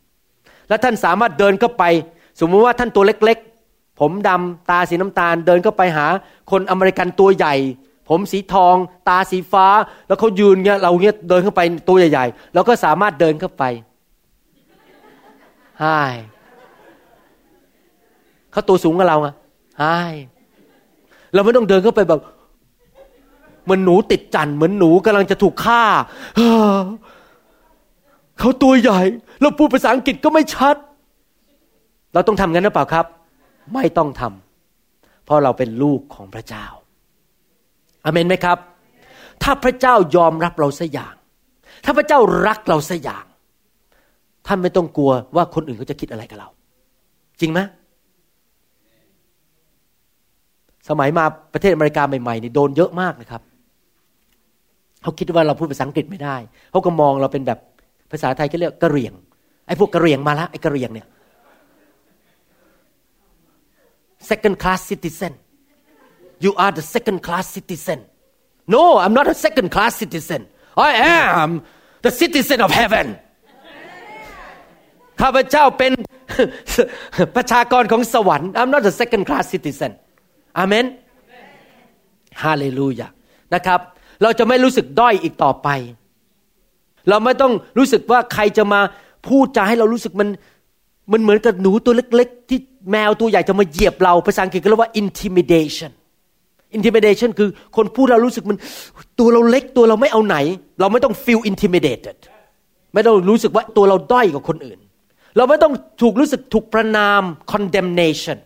และท่านสามารถเดินเข้าไป สมมติว่าท่านตัวเล็กๆ ผมดำตาสีน้ำตาล เดินเข้าไปหาคนอเมริกันตัวใหญ่ ผมสีทอง ตาสีฟ้า แล้วเขายืนเงี้ยเราเงี้ยเดินเข้าไปตัวใหญ่ๆแล้วก็สามารถเดินเข้าไปไฮเขาตัวสูงกับเราอะ ไฮเราไม่ต้องเดินเข้าไปแบบเหมือนหนูติดจันเหมือนหนูกำลังจะถูกฆ่าเขาตัวใหญ่เราพูดภาษาอังกฤษก็ไม่ชัด เราต้องทำงั้นหรือเปล่าครับ ไม่ต้องทำเพราะเราเป็นลูกของพระเจ้าอเมนไหมครับ ถ้าพระเจ้ายอมรับเราสัอย่าง ถ้าพระเจ้ารักเราสัอย่าง ท่านไม่ต้องกลัวว่าคนอื่นเขาจะคิดอะไรกับเรา จริงไหม สมัยมาประเทศอเมริกาใหม่ๆนี่โดนเยอะมากนะครับเขาคิดว่าเราพูดภาษาอังกฤษไม่ได้เขาก็มองเราเป็นแบบภาษาไทยก็เรียกกระเรียงไอ้พวกกระเรียงมาละไอ้กระเรียงเนี่ย second class citizen you are the second class citizen no I'm not a second class citizen I am the citizen of heaven ข้าพเจ้าเป็นประชากรของสวรรค์ I'm not a second class citizen อาเมนฮาเลลูยานะครับ เราจะไม่รู้สึกด้อยอีกต่อไป เราไม่ต้องรู้สึกว่าใครจะมาพูดจาให้เรารู้สึกมันมันเหมือนกับหนูตัวเล็ก ๆ ที่แมวตัวใหญ่จะมาเหยียบเราภาษาอังกฤษก็เรียกว่า intimidation intimidation คือคนพูดเรารู้สึกมันตัวเราเล็กตัวเราไม่เอาไหน เราไม่ต้อง feel intimidated ไม่ต้องรู้สึกว่าตัวเราด้อยกว่าคนอื่น เราไม่ต้องถูกรู้สึกถูกประนาม condemnation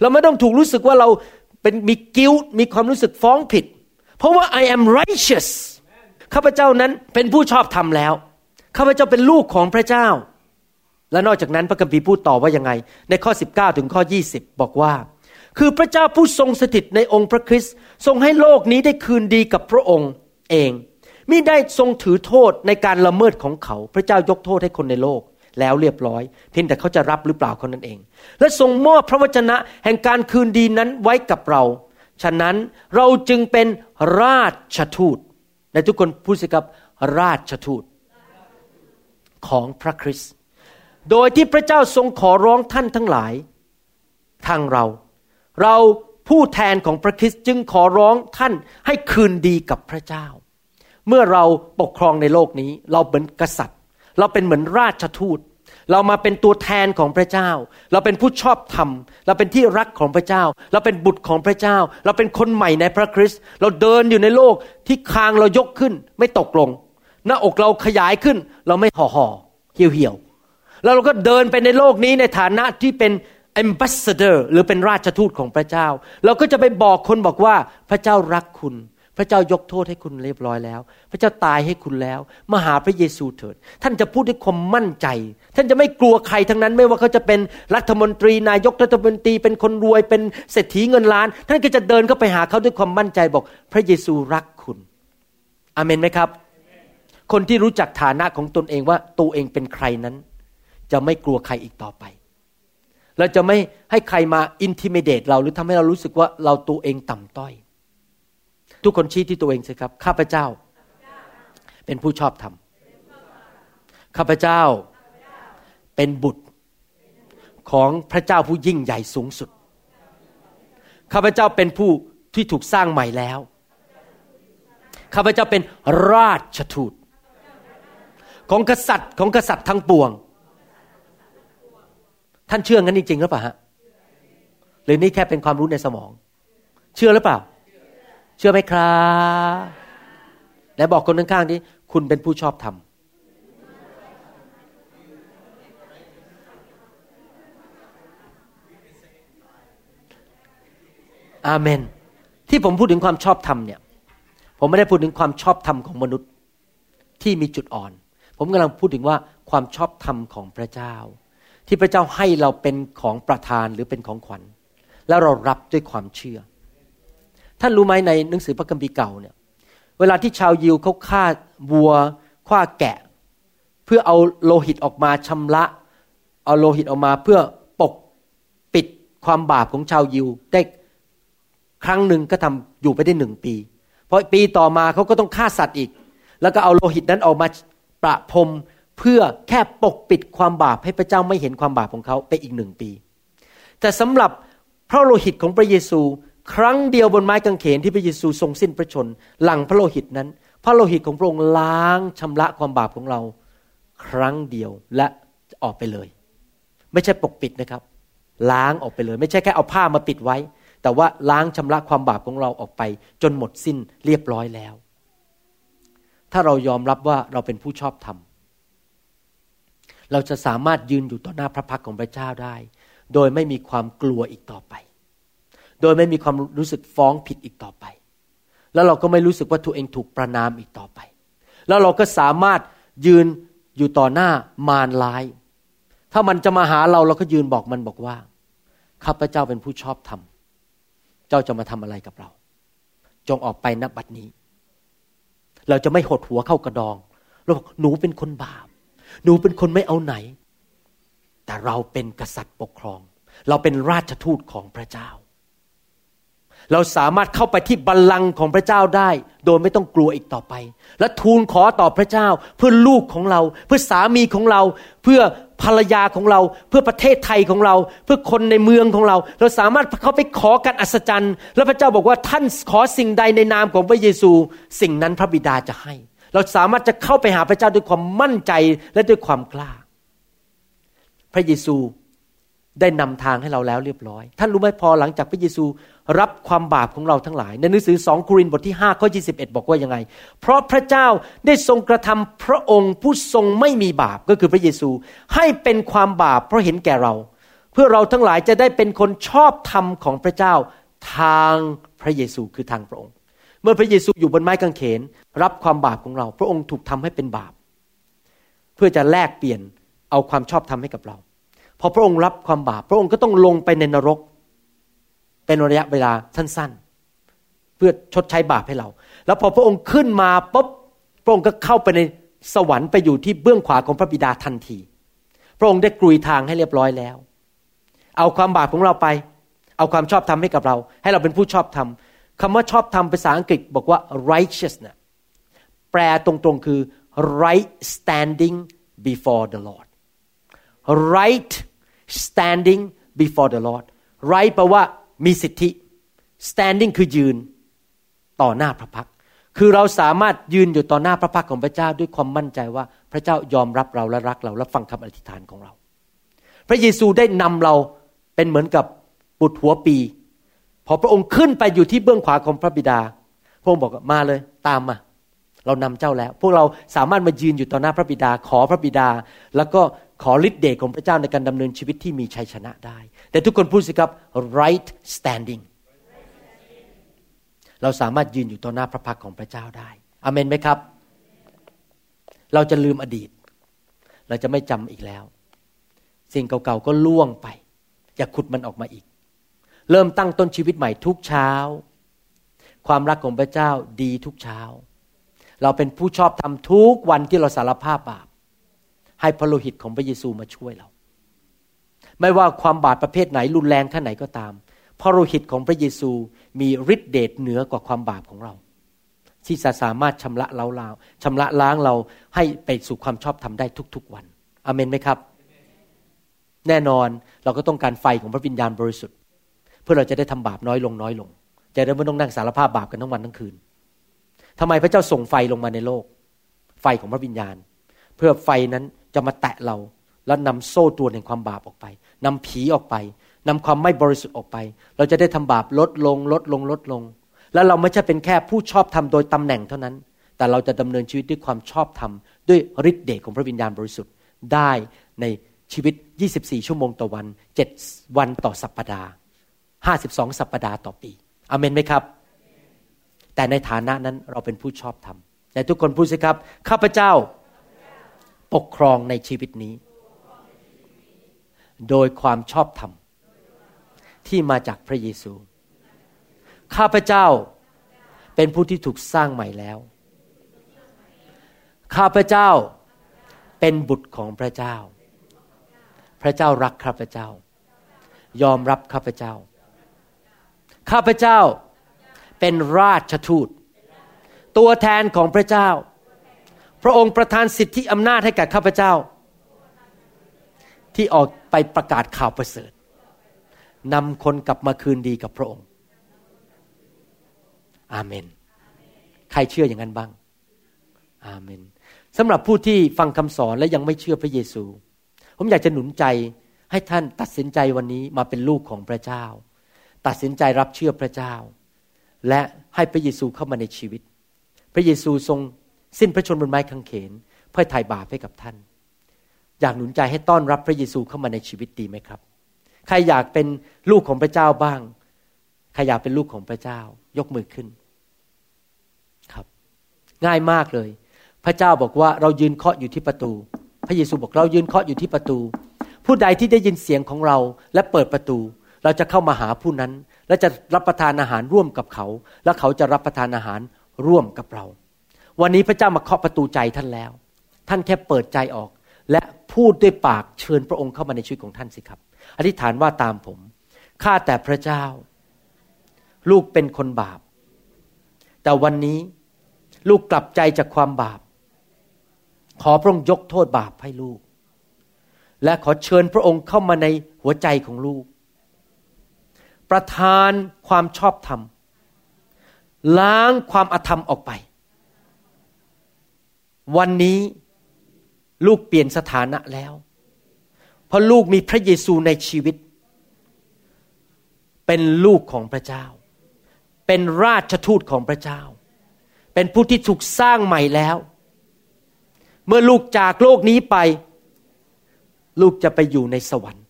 เราไม่ต้องถูกรู้สึกว่าเรา เป็นมีกิ้วมีความรู้สึกฟ้องผิด เพราะว่า I am righteous ข้าพเจ้านั้นเป็นผู้ชอบธรรมแล้ว ข้าพเจ้าเป็นลูกของพระเจ้า และนอกจากนั้นพระคัมภีร์พูดต่อว่ายังไง ในข้อ 19 ถึงข้อ 20 บอกว่า คือพระเจ้าผู้ทรงสถิตในองค์พระคริสต์ทรงให้โลกนี้ได้คืนดีกับพระองค์เองมิได้ทรงถือโทษในการละเมิดของเขา พระเจ้ายกโทษให้คนในโลก แล้วเรียบร้อย เพียงแต่เขาจะรับหรือเปล่าคนนั้นเอง และทรงมอบพระวจนะแห่งการคืนดีนั้นไว้กับเรา ฉะนั้นเราจึงเป็นราชทูตและทุกคนพูดสิครับราชทูตของพระคริสต์โดยที่พระเจ้าทรงขอร้องท่านทั้งหลาย ทางเรา เราผู้แทนของพระคริสต์จึงขอร้องท่านให้คืนดีกับพระเจ้า เมื่อเราปกครองในโลกนี้ เราเป็นกษัตริย์ เราเป็นเหมือนราชทูต เรามาเป็นตัวแทนของพระเจ้า เราเป็นผู้ชอบธรรม เราเป็นที่รักของพระเจ้า เราเป็นบุตรของพระเจ้า เราเป็นคนใหม่ในพระคริสต์เราเดินอยู่ในโลกที่คางเรายกขึ้น ไม่ตกลง หน้าอกเราขยายขึ้น เราไม่ห่อห่อเหี่ยวเหี่ยวแล้วเราก็เดินไปในโลกนี้ในฐานะที่เป็น ambassador หรือเป็นราชทูตของพระเจ้า เราก็จะไปบอกคนบอกว่าพระเจ้ารักคุณ พระเจ้ายกโทษให้คุณเรียบร้อยแล้ว พระเจ้าตายให้คุณแล้วมาหาพระเยซูเถิด ท่านจะพูดด้วยความมั่นใจ ท่านจะไม่กลัวใครทั้งนั้น ไม่ว่าเขาจะเป็นรัฐมนตรี นายกรัฐมนตรีเป็นคนรวยเป็นเศรษฐีเงินล้าน ท่านก็จะเดินเข้าไปหาเขาด้วยความมั่นใจบอก พระเยซูรักคุณอเมนไหมครับ คนที่รู้จักฐานะของตนเองว่าตัวเองเป็นใครนั้น จะไม่กลัวใครอีกต่อไปเราจะไม่ให้ใครมาอินทิเมเดตเราหรือทำให้เรารู้สึกว่าเราตัวเองต่ำต้อย ทุกคนชี้ที่ตัวเองสิครับ ข้าพเจ้า เป็นผู้ชอบธรรม ข้าพเจ้าเป็นบุตรของพระเจ้าผู้ยิ่งใหญ่สูงสุด ข้าพเจ้าเป็นผู้ที่ถูกสร้างใหม่แล้ว ข้าพเจ้าเป็นราชทูต ของกษัตริย์ของกษัตริย์ทั้งปวง ท่านเชื่องั้นจริงๆหรือเปล่าฮะ หรือนี่แค่เป็นความรู้ในสมอง เชื่อหรือเปล่า เชื่อไหมครับและบอกคนข้างๆนี้คุณเป็นผู้ชอบธรรมอาเมน ที่ผมพูดถึงความชอบธรรมเนี่ย ผมไม่ได้พูดถึงความชอบธรรมของมนุษย์ที่มีจุดอ่อน ผมกำลังพูดถึงว่าความชอบธรรมของพระเจ้า ที่พระเจ้าให้เราเป็นของประทานหรือเป็นของขวัญ แล้วเรารับด้วยความเชื่อ ท่านรู้ไหมในหนังสือพระคัมภีร์เก่าเนี่ย เวลาที่ชาวยิวเขาฆ่าวัวฆ่าแกะ เพื่อเอาโลหิตออกมาชำระ เอาโลหิตออกมาเพื่อปกปิดความบาปของชาวยิวได้ครั้งหนึ่งก็ทำอยู่ไปได้หนึ่งปีพอปีต่อมาเขาก็ต้องฆ่าสัตว์อีก แล้วก็เอาโลหิตนั้นออกมาประพรมเพื่อแค่ปกปิดความบาปให้พระเจ้าไม่เห็นความบาปของเขาไปอีกหนึ่งปี แต่สำหรับพระโลหิตของพระเยซู ครั้งเดียวบนไม้กางเขนที่พระเยซูทรงสิ้นพระชน หลังพระโลหิตนั้น พระโลหิตของพระองค์ล้างชำระความบาปของเรา ครั้งเดียวและออกไปเลย ไม่ใช่ปกปิดนะครับ ล้างออกไปเลย ไม่ใช่แค่เอาผ้ามาปิดไว้ แต่ว่าล้างชำระความบาปของเราออกไป จนหมดสิ้นเรียบร้อยแล้ว ถ้าเรายอมรับว่าเราเป็นผู้ชอบธรรมเราจะสามารถยืนอยู่ต่อหน้าพระพักของพระเจ้าได้ โดยไม่มีความกลัวอีกต่อไป โดยไม่มีความรู้สึกฟ้องผิดอีกต่อไป แล้วเราก็ไม่รู้สึกว่าตัวเองถูกประนามอีกต่อไป แล้วเราก็สามารถยืนอยู่ต่อหน้ามารร้าย ถ้ามันจะมาหาเราเราก็ยืนบอกมันบอกว่าข้าพเจ้าเป็นผู้ชอบธรรม เจ้าจะมาทำอะไรกับเรา จงออกไปนับบัดนี้ เราจะไม่หดหัวเข้ากระดองเราบอกหนูเป็นคนบาป หนูเป็นคนไม่เอาไหน แต่เราเป็นกษัตริย์ปกครอง เราเป็นราชทูตของพระเจ้า เราสามารถเข้าไปที่บัลลังก์ของพระเจ้าได้ โดยไม่ต้องกลัวอีกต่อไป และทูลขอต่อพระเจ้าเพื่อลูกของเรา เพื่อสามีของเรา เพื่อภรรยาของเรา เพื่อประเทศไทยของเรา เพื่อคนในเมืองของเรา เราสามารถเข้าไปขอการอัศจรรย์ และพระเจ้าบอกว่าท่านขอสิ่งใดในนามของพระเยซู สิ่งนั้นพระบิดาจะให้ เราสามารถจะเข้าไปหาพระเจ้าด้วยความมั่นใจและด้วยความกล้า พระเยซูได้นำทางให้เราแล้วเรียบร้อย ท่านรู้ไหมพอหลังจากพระเยซู รับความบาปของเราทั้งหลาย ในหนังสือสองโครินธ์บทที่ 5 ข้อ 21 บอกว่ายังไง เพราะพระเจ้าได้ทรงกระทำพระองค์ผู้ทรงไม่มีบาปก็คือพระเยซู ให้เป็นความบาปเพราะเห็นแก่เรา เพื่อเราทั้งหลายจะได้เป็นคนชอบธรรมของพระเจ้าทางพระเยซูคือทางพระองค์ เมื่อพระเยซูอยู่บนไม้กางเขน รับความบาปของเรา พระองค์ถูกทำให้เป็นบาป เพื่อจะแลกเปลี่ยนเอาความชอบธรรมให้กับเรา พอพระองค์รับความบาป พระองค์ก็ต้องลงไปในนรก เป็นระยะเวลาสั้นๆ เพื่อชดใช้บาปให้เรา แล้วพอพระองค์ขึ้นมาปุ๊บพระองค์ก็เข้าไปในสวรรค์ไปอยู่ที่เบื้องขวาของพระบิดาทันที พระองค์ได้กรุยทางให้เรียบร้อยแล้ว เอาความบาปของเราไป เอาความชอบธรรมให้กับเรา ให้เราเป็นผู้ชอบธรรมคำว่าชอบธรรมภาษาอังกฤษบอกว่า righteous นะแปลตรงๆคือ right standing before the Lord right standing before the Lord right แปลว่า มีสิทธิ standing คือยืนต่อหน้าพระพัก คือเราสามารถยืนอยู่ต่อหน้าพระพักของพระเจ้าด้วยความมั่นใจว่าพระเจ้ายอมรับเราและรักเรา และฟังคำอธิษฐานของเรา พระเยซูได้นำเราเป็นเหมือนกับบุตรหัวปี พอพระองค์ขึ้นไปอยู่ที่เบื้องขวาของพระบิดา พระองค์บอกมาเลยตามมาเรานำเจ้าแล้ว พวกเราสามารถมายืนอยู่ต่อหน้าพระบิดา ขอพระบิดา แล้วก็ขอฤทธิ์เดชของพระเจ้าในการดำเนินชีวิตที่มีชัยชนะได้ แต่ทุกคนพูดสิครับ right standing เราสามารถยืนอยู่ต่อหน้าพระพักของพระเจ้าได้อเมนไหมครับ เราจะลืมอดีต เราจะไม่จำอีกแล้ว สิ่งเก่าๆก็ล่วงไป อย่าขุดมันออกมาอีก เริ่มตั้งต้นชีวิตใหม่ทุกเช้า ความรักของพระเจ้าดีทุกเช้า เราเป็นผู้ชอบทำทุกวันที่เราสารภาพบาป ให้พระโลหิตของพระเยซูมาช่วยเรา ไม่ว่าความบาปประเภทไหนรุนแรงแค่ไหนก็ตามพระโลหิตของพระเยซูมีฤทธิเดชเหนือกว่าความบาปของเรา ที่จะสามารถชำระเราลาชำระล้างเราให้ไปสู่ความชอบธรรมได้ทุกๆวันอเมนไหมครับ แน่นอนเราก็ต้องการไฟของพระวิญญาณบริสุทธิ์ เพื่อเราจะได้ทำบาปน้อยลงน้อยลงจะได้ไม่ต้องนั่งสารภาพบาปกันทั้งวันทั้งคืนทำไมพระเจ้าส่งไฟลงมาในโลก ไฟของพระวิญญาณ เพื่อไฟนั้นจะมาแตะเรา แล้วนำโซ่ตรวนแห่งความบาปออกไปนำผีออกไปนำความไม่บริสุทธิ์ออกไป เราจะได้ทำบาปลดลงลดลงลดลง แล้วเราไม่ใช่เป็นแค่ผู้ชอบธรรมโดยตำแหน่งเท่านั้น แต่เราจะดำเนินชีวิตด้วยความชอบธรรมด้วยฤทธิ์เดชของพระวิญญาณบริสุทธิ์ได้ในชีวิต 24 ชั่วโมงต่อวัน 7 วันต่อสัปปดาห์ 52 สัปปดาห์ต่อปีอเมนไหมครับ แต่ในฐานะนั้นเราเป็นผู้ชอบธรรมแต่ทุกคนพูดสิครับ ข้าพเจ้า ปกครองในชีวิตนี้ โดยความชอบธรรม ที่มาจากพระเยซู ข้าพเจ้าเป็นผู้ที่ถูกสร้างใหม่แล้ว ข้าพเจ้าเป็นบุตรของพระเจ้า พระเจ้ารักข้าพเจ้า ยอมรับข้าพเจ้า ข้าพเจ้าเป็นราชทูต ตัวแทนของพระเจ้า พระองค์ประทานสิทธิอำนาจให้แก่ข้าพเจ้า ที่ออกไปประกาศข่าวประเสริฐนำคนกลับมาคืนดีกับพระองค์ อาเมน ใครเชื่ออย่างนั้นบ้าง อาเมนสำหรับผู้ที่ฟังคำสอนและยังไม่เชื่อพระเยซู ผมอยากจะหนุนใจให้ท่านตัดสินใจวันนี้มาเป็นลูกของพระเจ้า ตัดสินใจรับเชื่อพระเจ้า และให้พระเยซูเข้ามาในชีวิต พระเยซูทรงสิ้นพระชนม์บนไม้กางเขน เพื่อไถ่บาปให้กับท่าน อยากหนุนใจให้ต้อนรับพระเยซูเข้ามาในชีวิตดีไหมครับ ใครอยากเป็นลูกของพระเจ้าบ้าง ใครอยากเป็นลูกของพระเจ้า ยกมือขึ้น ครับ ง่ายมากเลย พระเจ้าบอกว่าเรายืนเคาะอยู่ที่ประตู พระเยซูบอกเรายืนเคาะอยู่ที่ประตู ผู้ใดที่ได้ยินเสียงของเราและเปิดประตู เราจะเข้ามาหาผู้นั้น และจะรับประทานอาหารร่วมกับเขา และเขาจะรับประทานอาหารร่วมกับเรา วันนี้พระเจ้ามาเคาะประตูใจท่านแล้ว ท่านแค่เปิดใจออกและ พูดด้วยปากเชิญพระองค์เข้ามาในชีวิตของท่านสิครับ อธิษฐานว่าตามผม ข้าแต่พระเจ้า ลูกเป็นคนบาป แต่วันนี้ลูกกลับใจจากความบาป ขอพระองค์ยกโทษบาปให้ลูก และขอเชิญพระองค์เข้ามาในหัวใจของลูก ประทานความชอบธรรม ล้างความอธรรมออกไป วันนี้ ลูกเปลี่ยนสถานะแล้ว เพราะลูกมีพระเยซูในชีวิต เป็นลูกของพระเจ้า เป็นราชทูตของพระเจ้า เป็นผู้ที่ถูกสร้างใหม่แล้ว เมื่อลูกจากโลกนี้ไป ลูกจะไปอยู่ในสวรรค์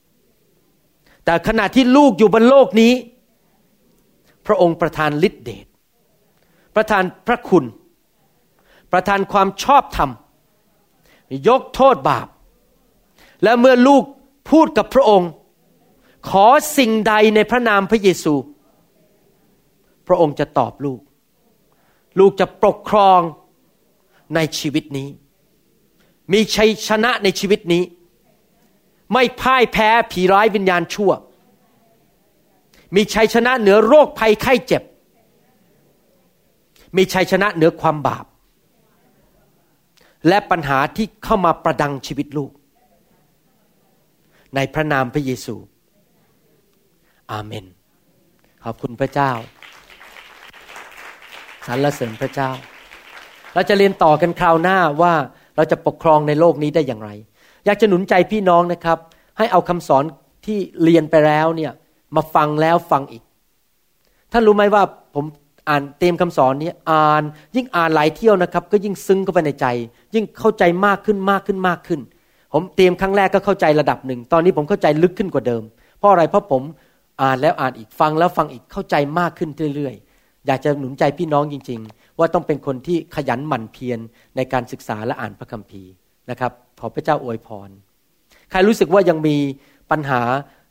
แต่ขณะที่ลูกอยู่บนโลกนี้ พระองค์ประทานฤทธิเดชประทานพระคุณ ประทานความชอบธรรม ยกโทษบาป และเมื่อลูกพูดกับพระองค์ ขอสิ่งใดในพระนามพระเยซู พระองค์จะตอบลูก ลูกจะปกครองในชีวิตนี้ มีชัยชนะในชีวิตนี้ ไม่พ่ายแพ้ผีร้ายวิญญาณชั่ว มีชัยชนะเหนือโรคภัยไข้เจ็บ มีชัยชนะเหนือความบาป และปัญหาที่เข้ามาประดังชีวิตลูก ในพระนามพระเยซู อาเมน ขอบคุณพระเจ้าสรรเสริญพระเจ้า เราจะเรียนต่อกันคราวหน้าว่าเราจะปกครองในโลกนี้ได้อย่างไร อยากจะหนุนใจพี่น้องนะครับ ให้เอาคำสอนที่เรียนไปแล้วเนี่ยมาฟังแล้วฟังอีกท่านรู้ไหมว่าผม อ่านเต็มคำสอนนี้อ่าน ยิ่งอ่านหลายเที่ยวนะครับ ก็ยิ่งซึ้งเข้าไปในใจ ยิ่งเข้าใจมากขึ้นมากขึ้นมากขึ้น ผมเตรียมครั้งแรกก็เข้าใจระดับหนึ่ง ตอนนี้ผมเข้าใจลึกขึ้นกว่าเดิม เพราะอะไรเพราะผมอ่านแล้วอ่านอีกฟังแล้วฟังอีกเข้าใจมากขึ้นเรื่อยๆ อยากจะหนุนใจพี่น้องจริง ๆ ว่าต้องเป็นคนที่ขยันหมั่นเพียรในการศึกษาและอ่านพระคัมภีร์นะครับขอพระเจ้าอวยพรใครรู้สึกว่ายังมีปัญหา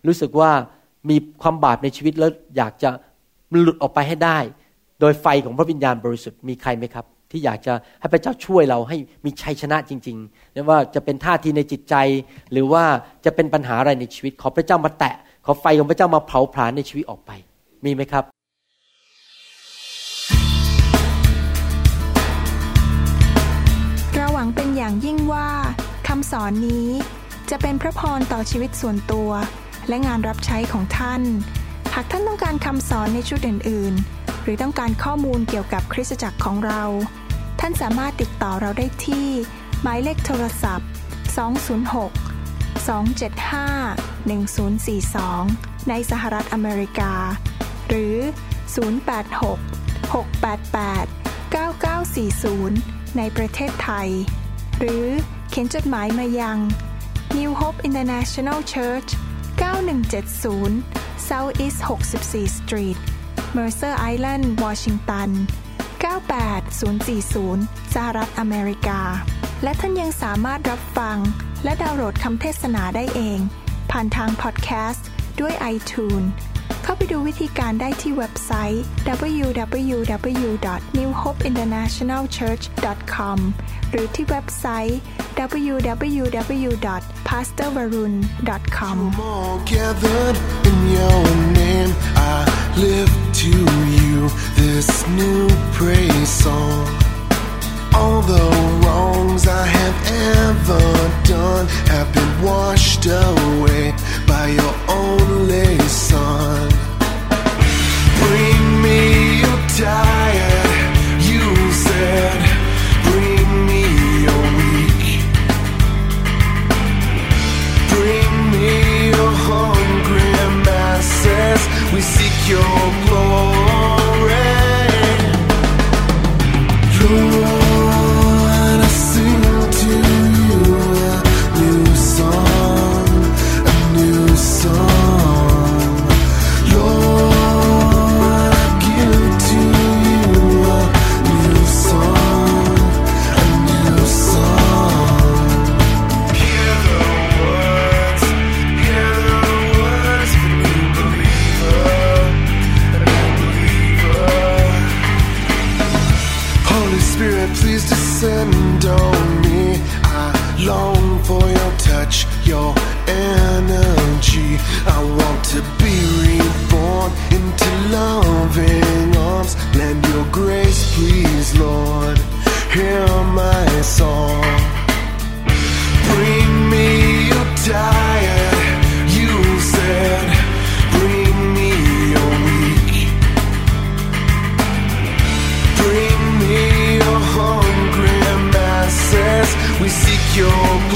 รู้สึกว่ามีความบาปในชีวิตแล้วอยากจะหลุดออกไปให้ได้ โดยไฟของพระวิญญาณบริสุทธิ์มีใครไหมครับ ที่อยากจะให้พระเจ้าช่วยเราให้มีชัยชนะจริงๆไม่ว่าจะเป็นท่าทีในจิตใจ หรือว่าจะเป็นปัญหาอะไรในชีวิต ขอพระเจ้ามาแตะ ขอไฟของพระเจ้ามาเผาผลาญในชีวิตออกไป มีไหมครับเราหวังเป็นอย่างยิ่งว่าคำสอนนี้จะเป็นพระพรต่อชีวิตส่วนตัว และงานรับใช้ของท่าน หากท่านต้องการคำสอนในชุดอื่นๆ หรือต้องการข้อมูลเกี่ยวกับคริสตจักรของเรา ท่านสามารถติดต่อเราได้ที่ หมายเลขโทรศัพท์ 206 275 1042 ในสหรัฐอเมริกา หรือ 086 688 9940 ในประเทศไทย หรือเขียนจดหมายมายัง New Hope International Church 9170 South East 64 Street Mercer Island Washington 98040 สหรัฐอเมริกา และท่านยังสามารถรับฟัง และดาวน์โหลดคำเทศนาได้เอง ผ่านทางพอดแคสต์ด้วย iTunes เข้าไปดูวิธีการได้ที่เว็บไซต์ www.newhopeinternationalchurch.com หรือที่เว็บไซต์ www.pastorvarun.com Lift to you this new praise song. All the wrongs I have ever done have been washed away by your only Son. Bring me your tired, you said. Bring me your weak. Bring me your hungry masses. We seek your glory. Lord, your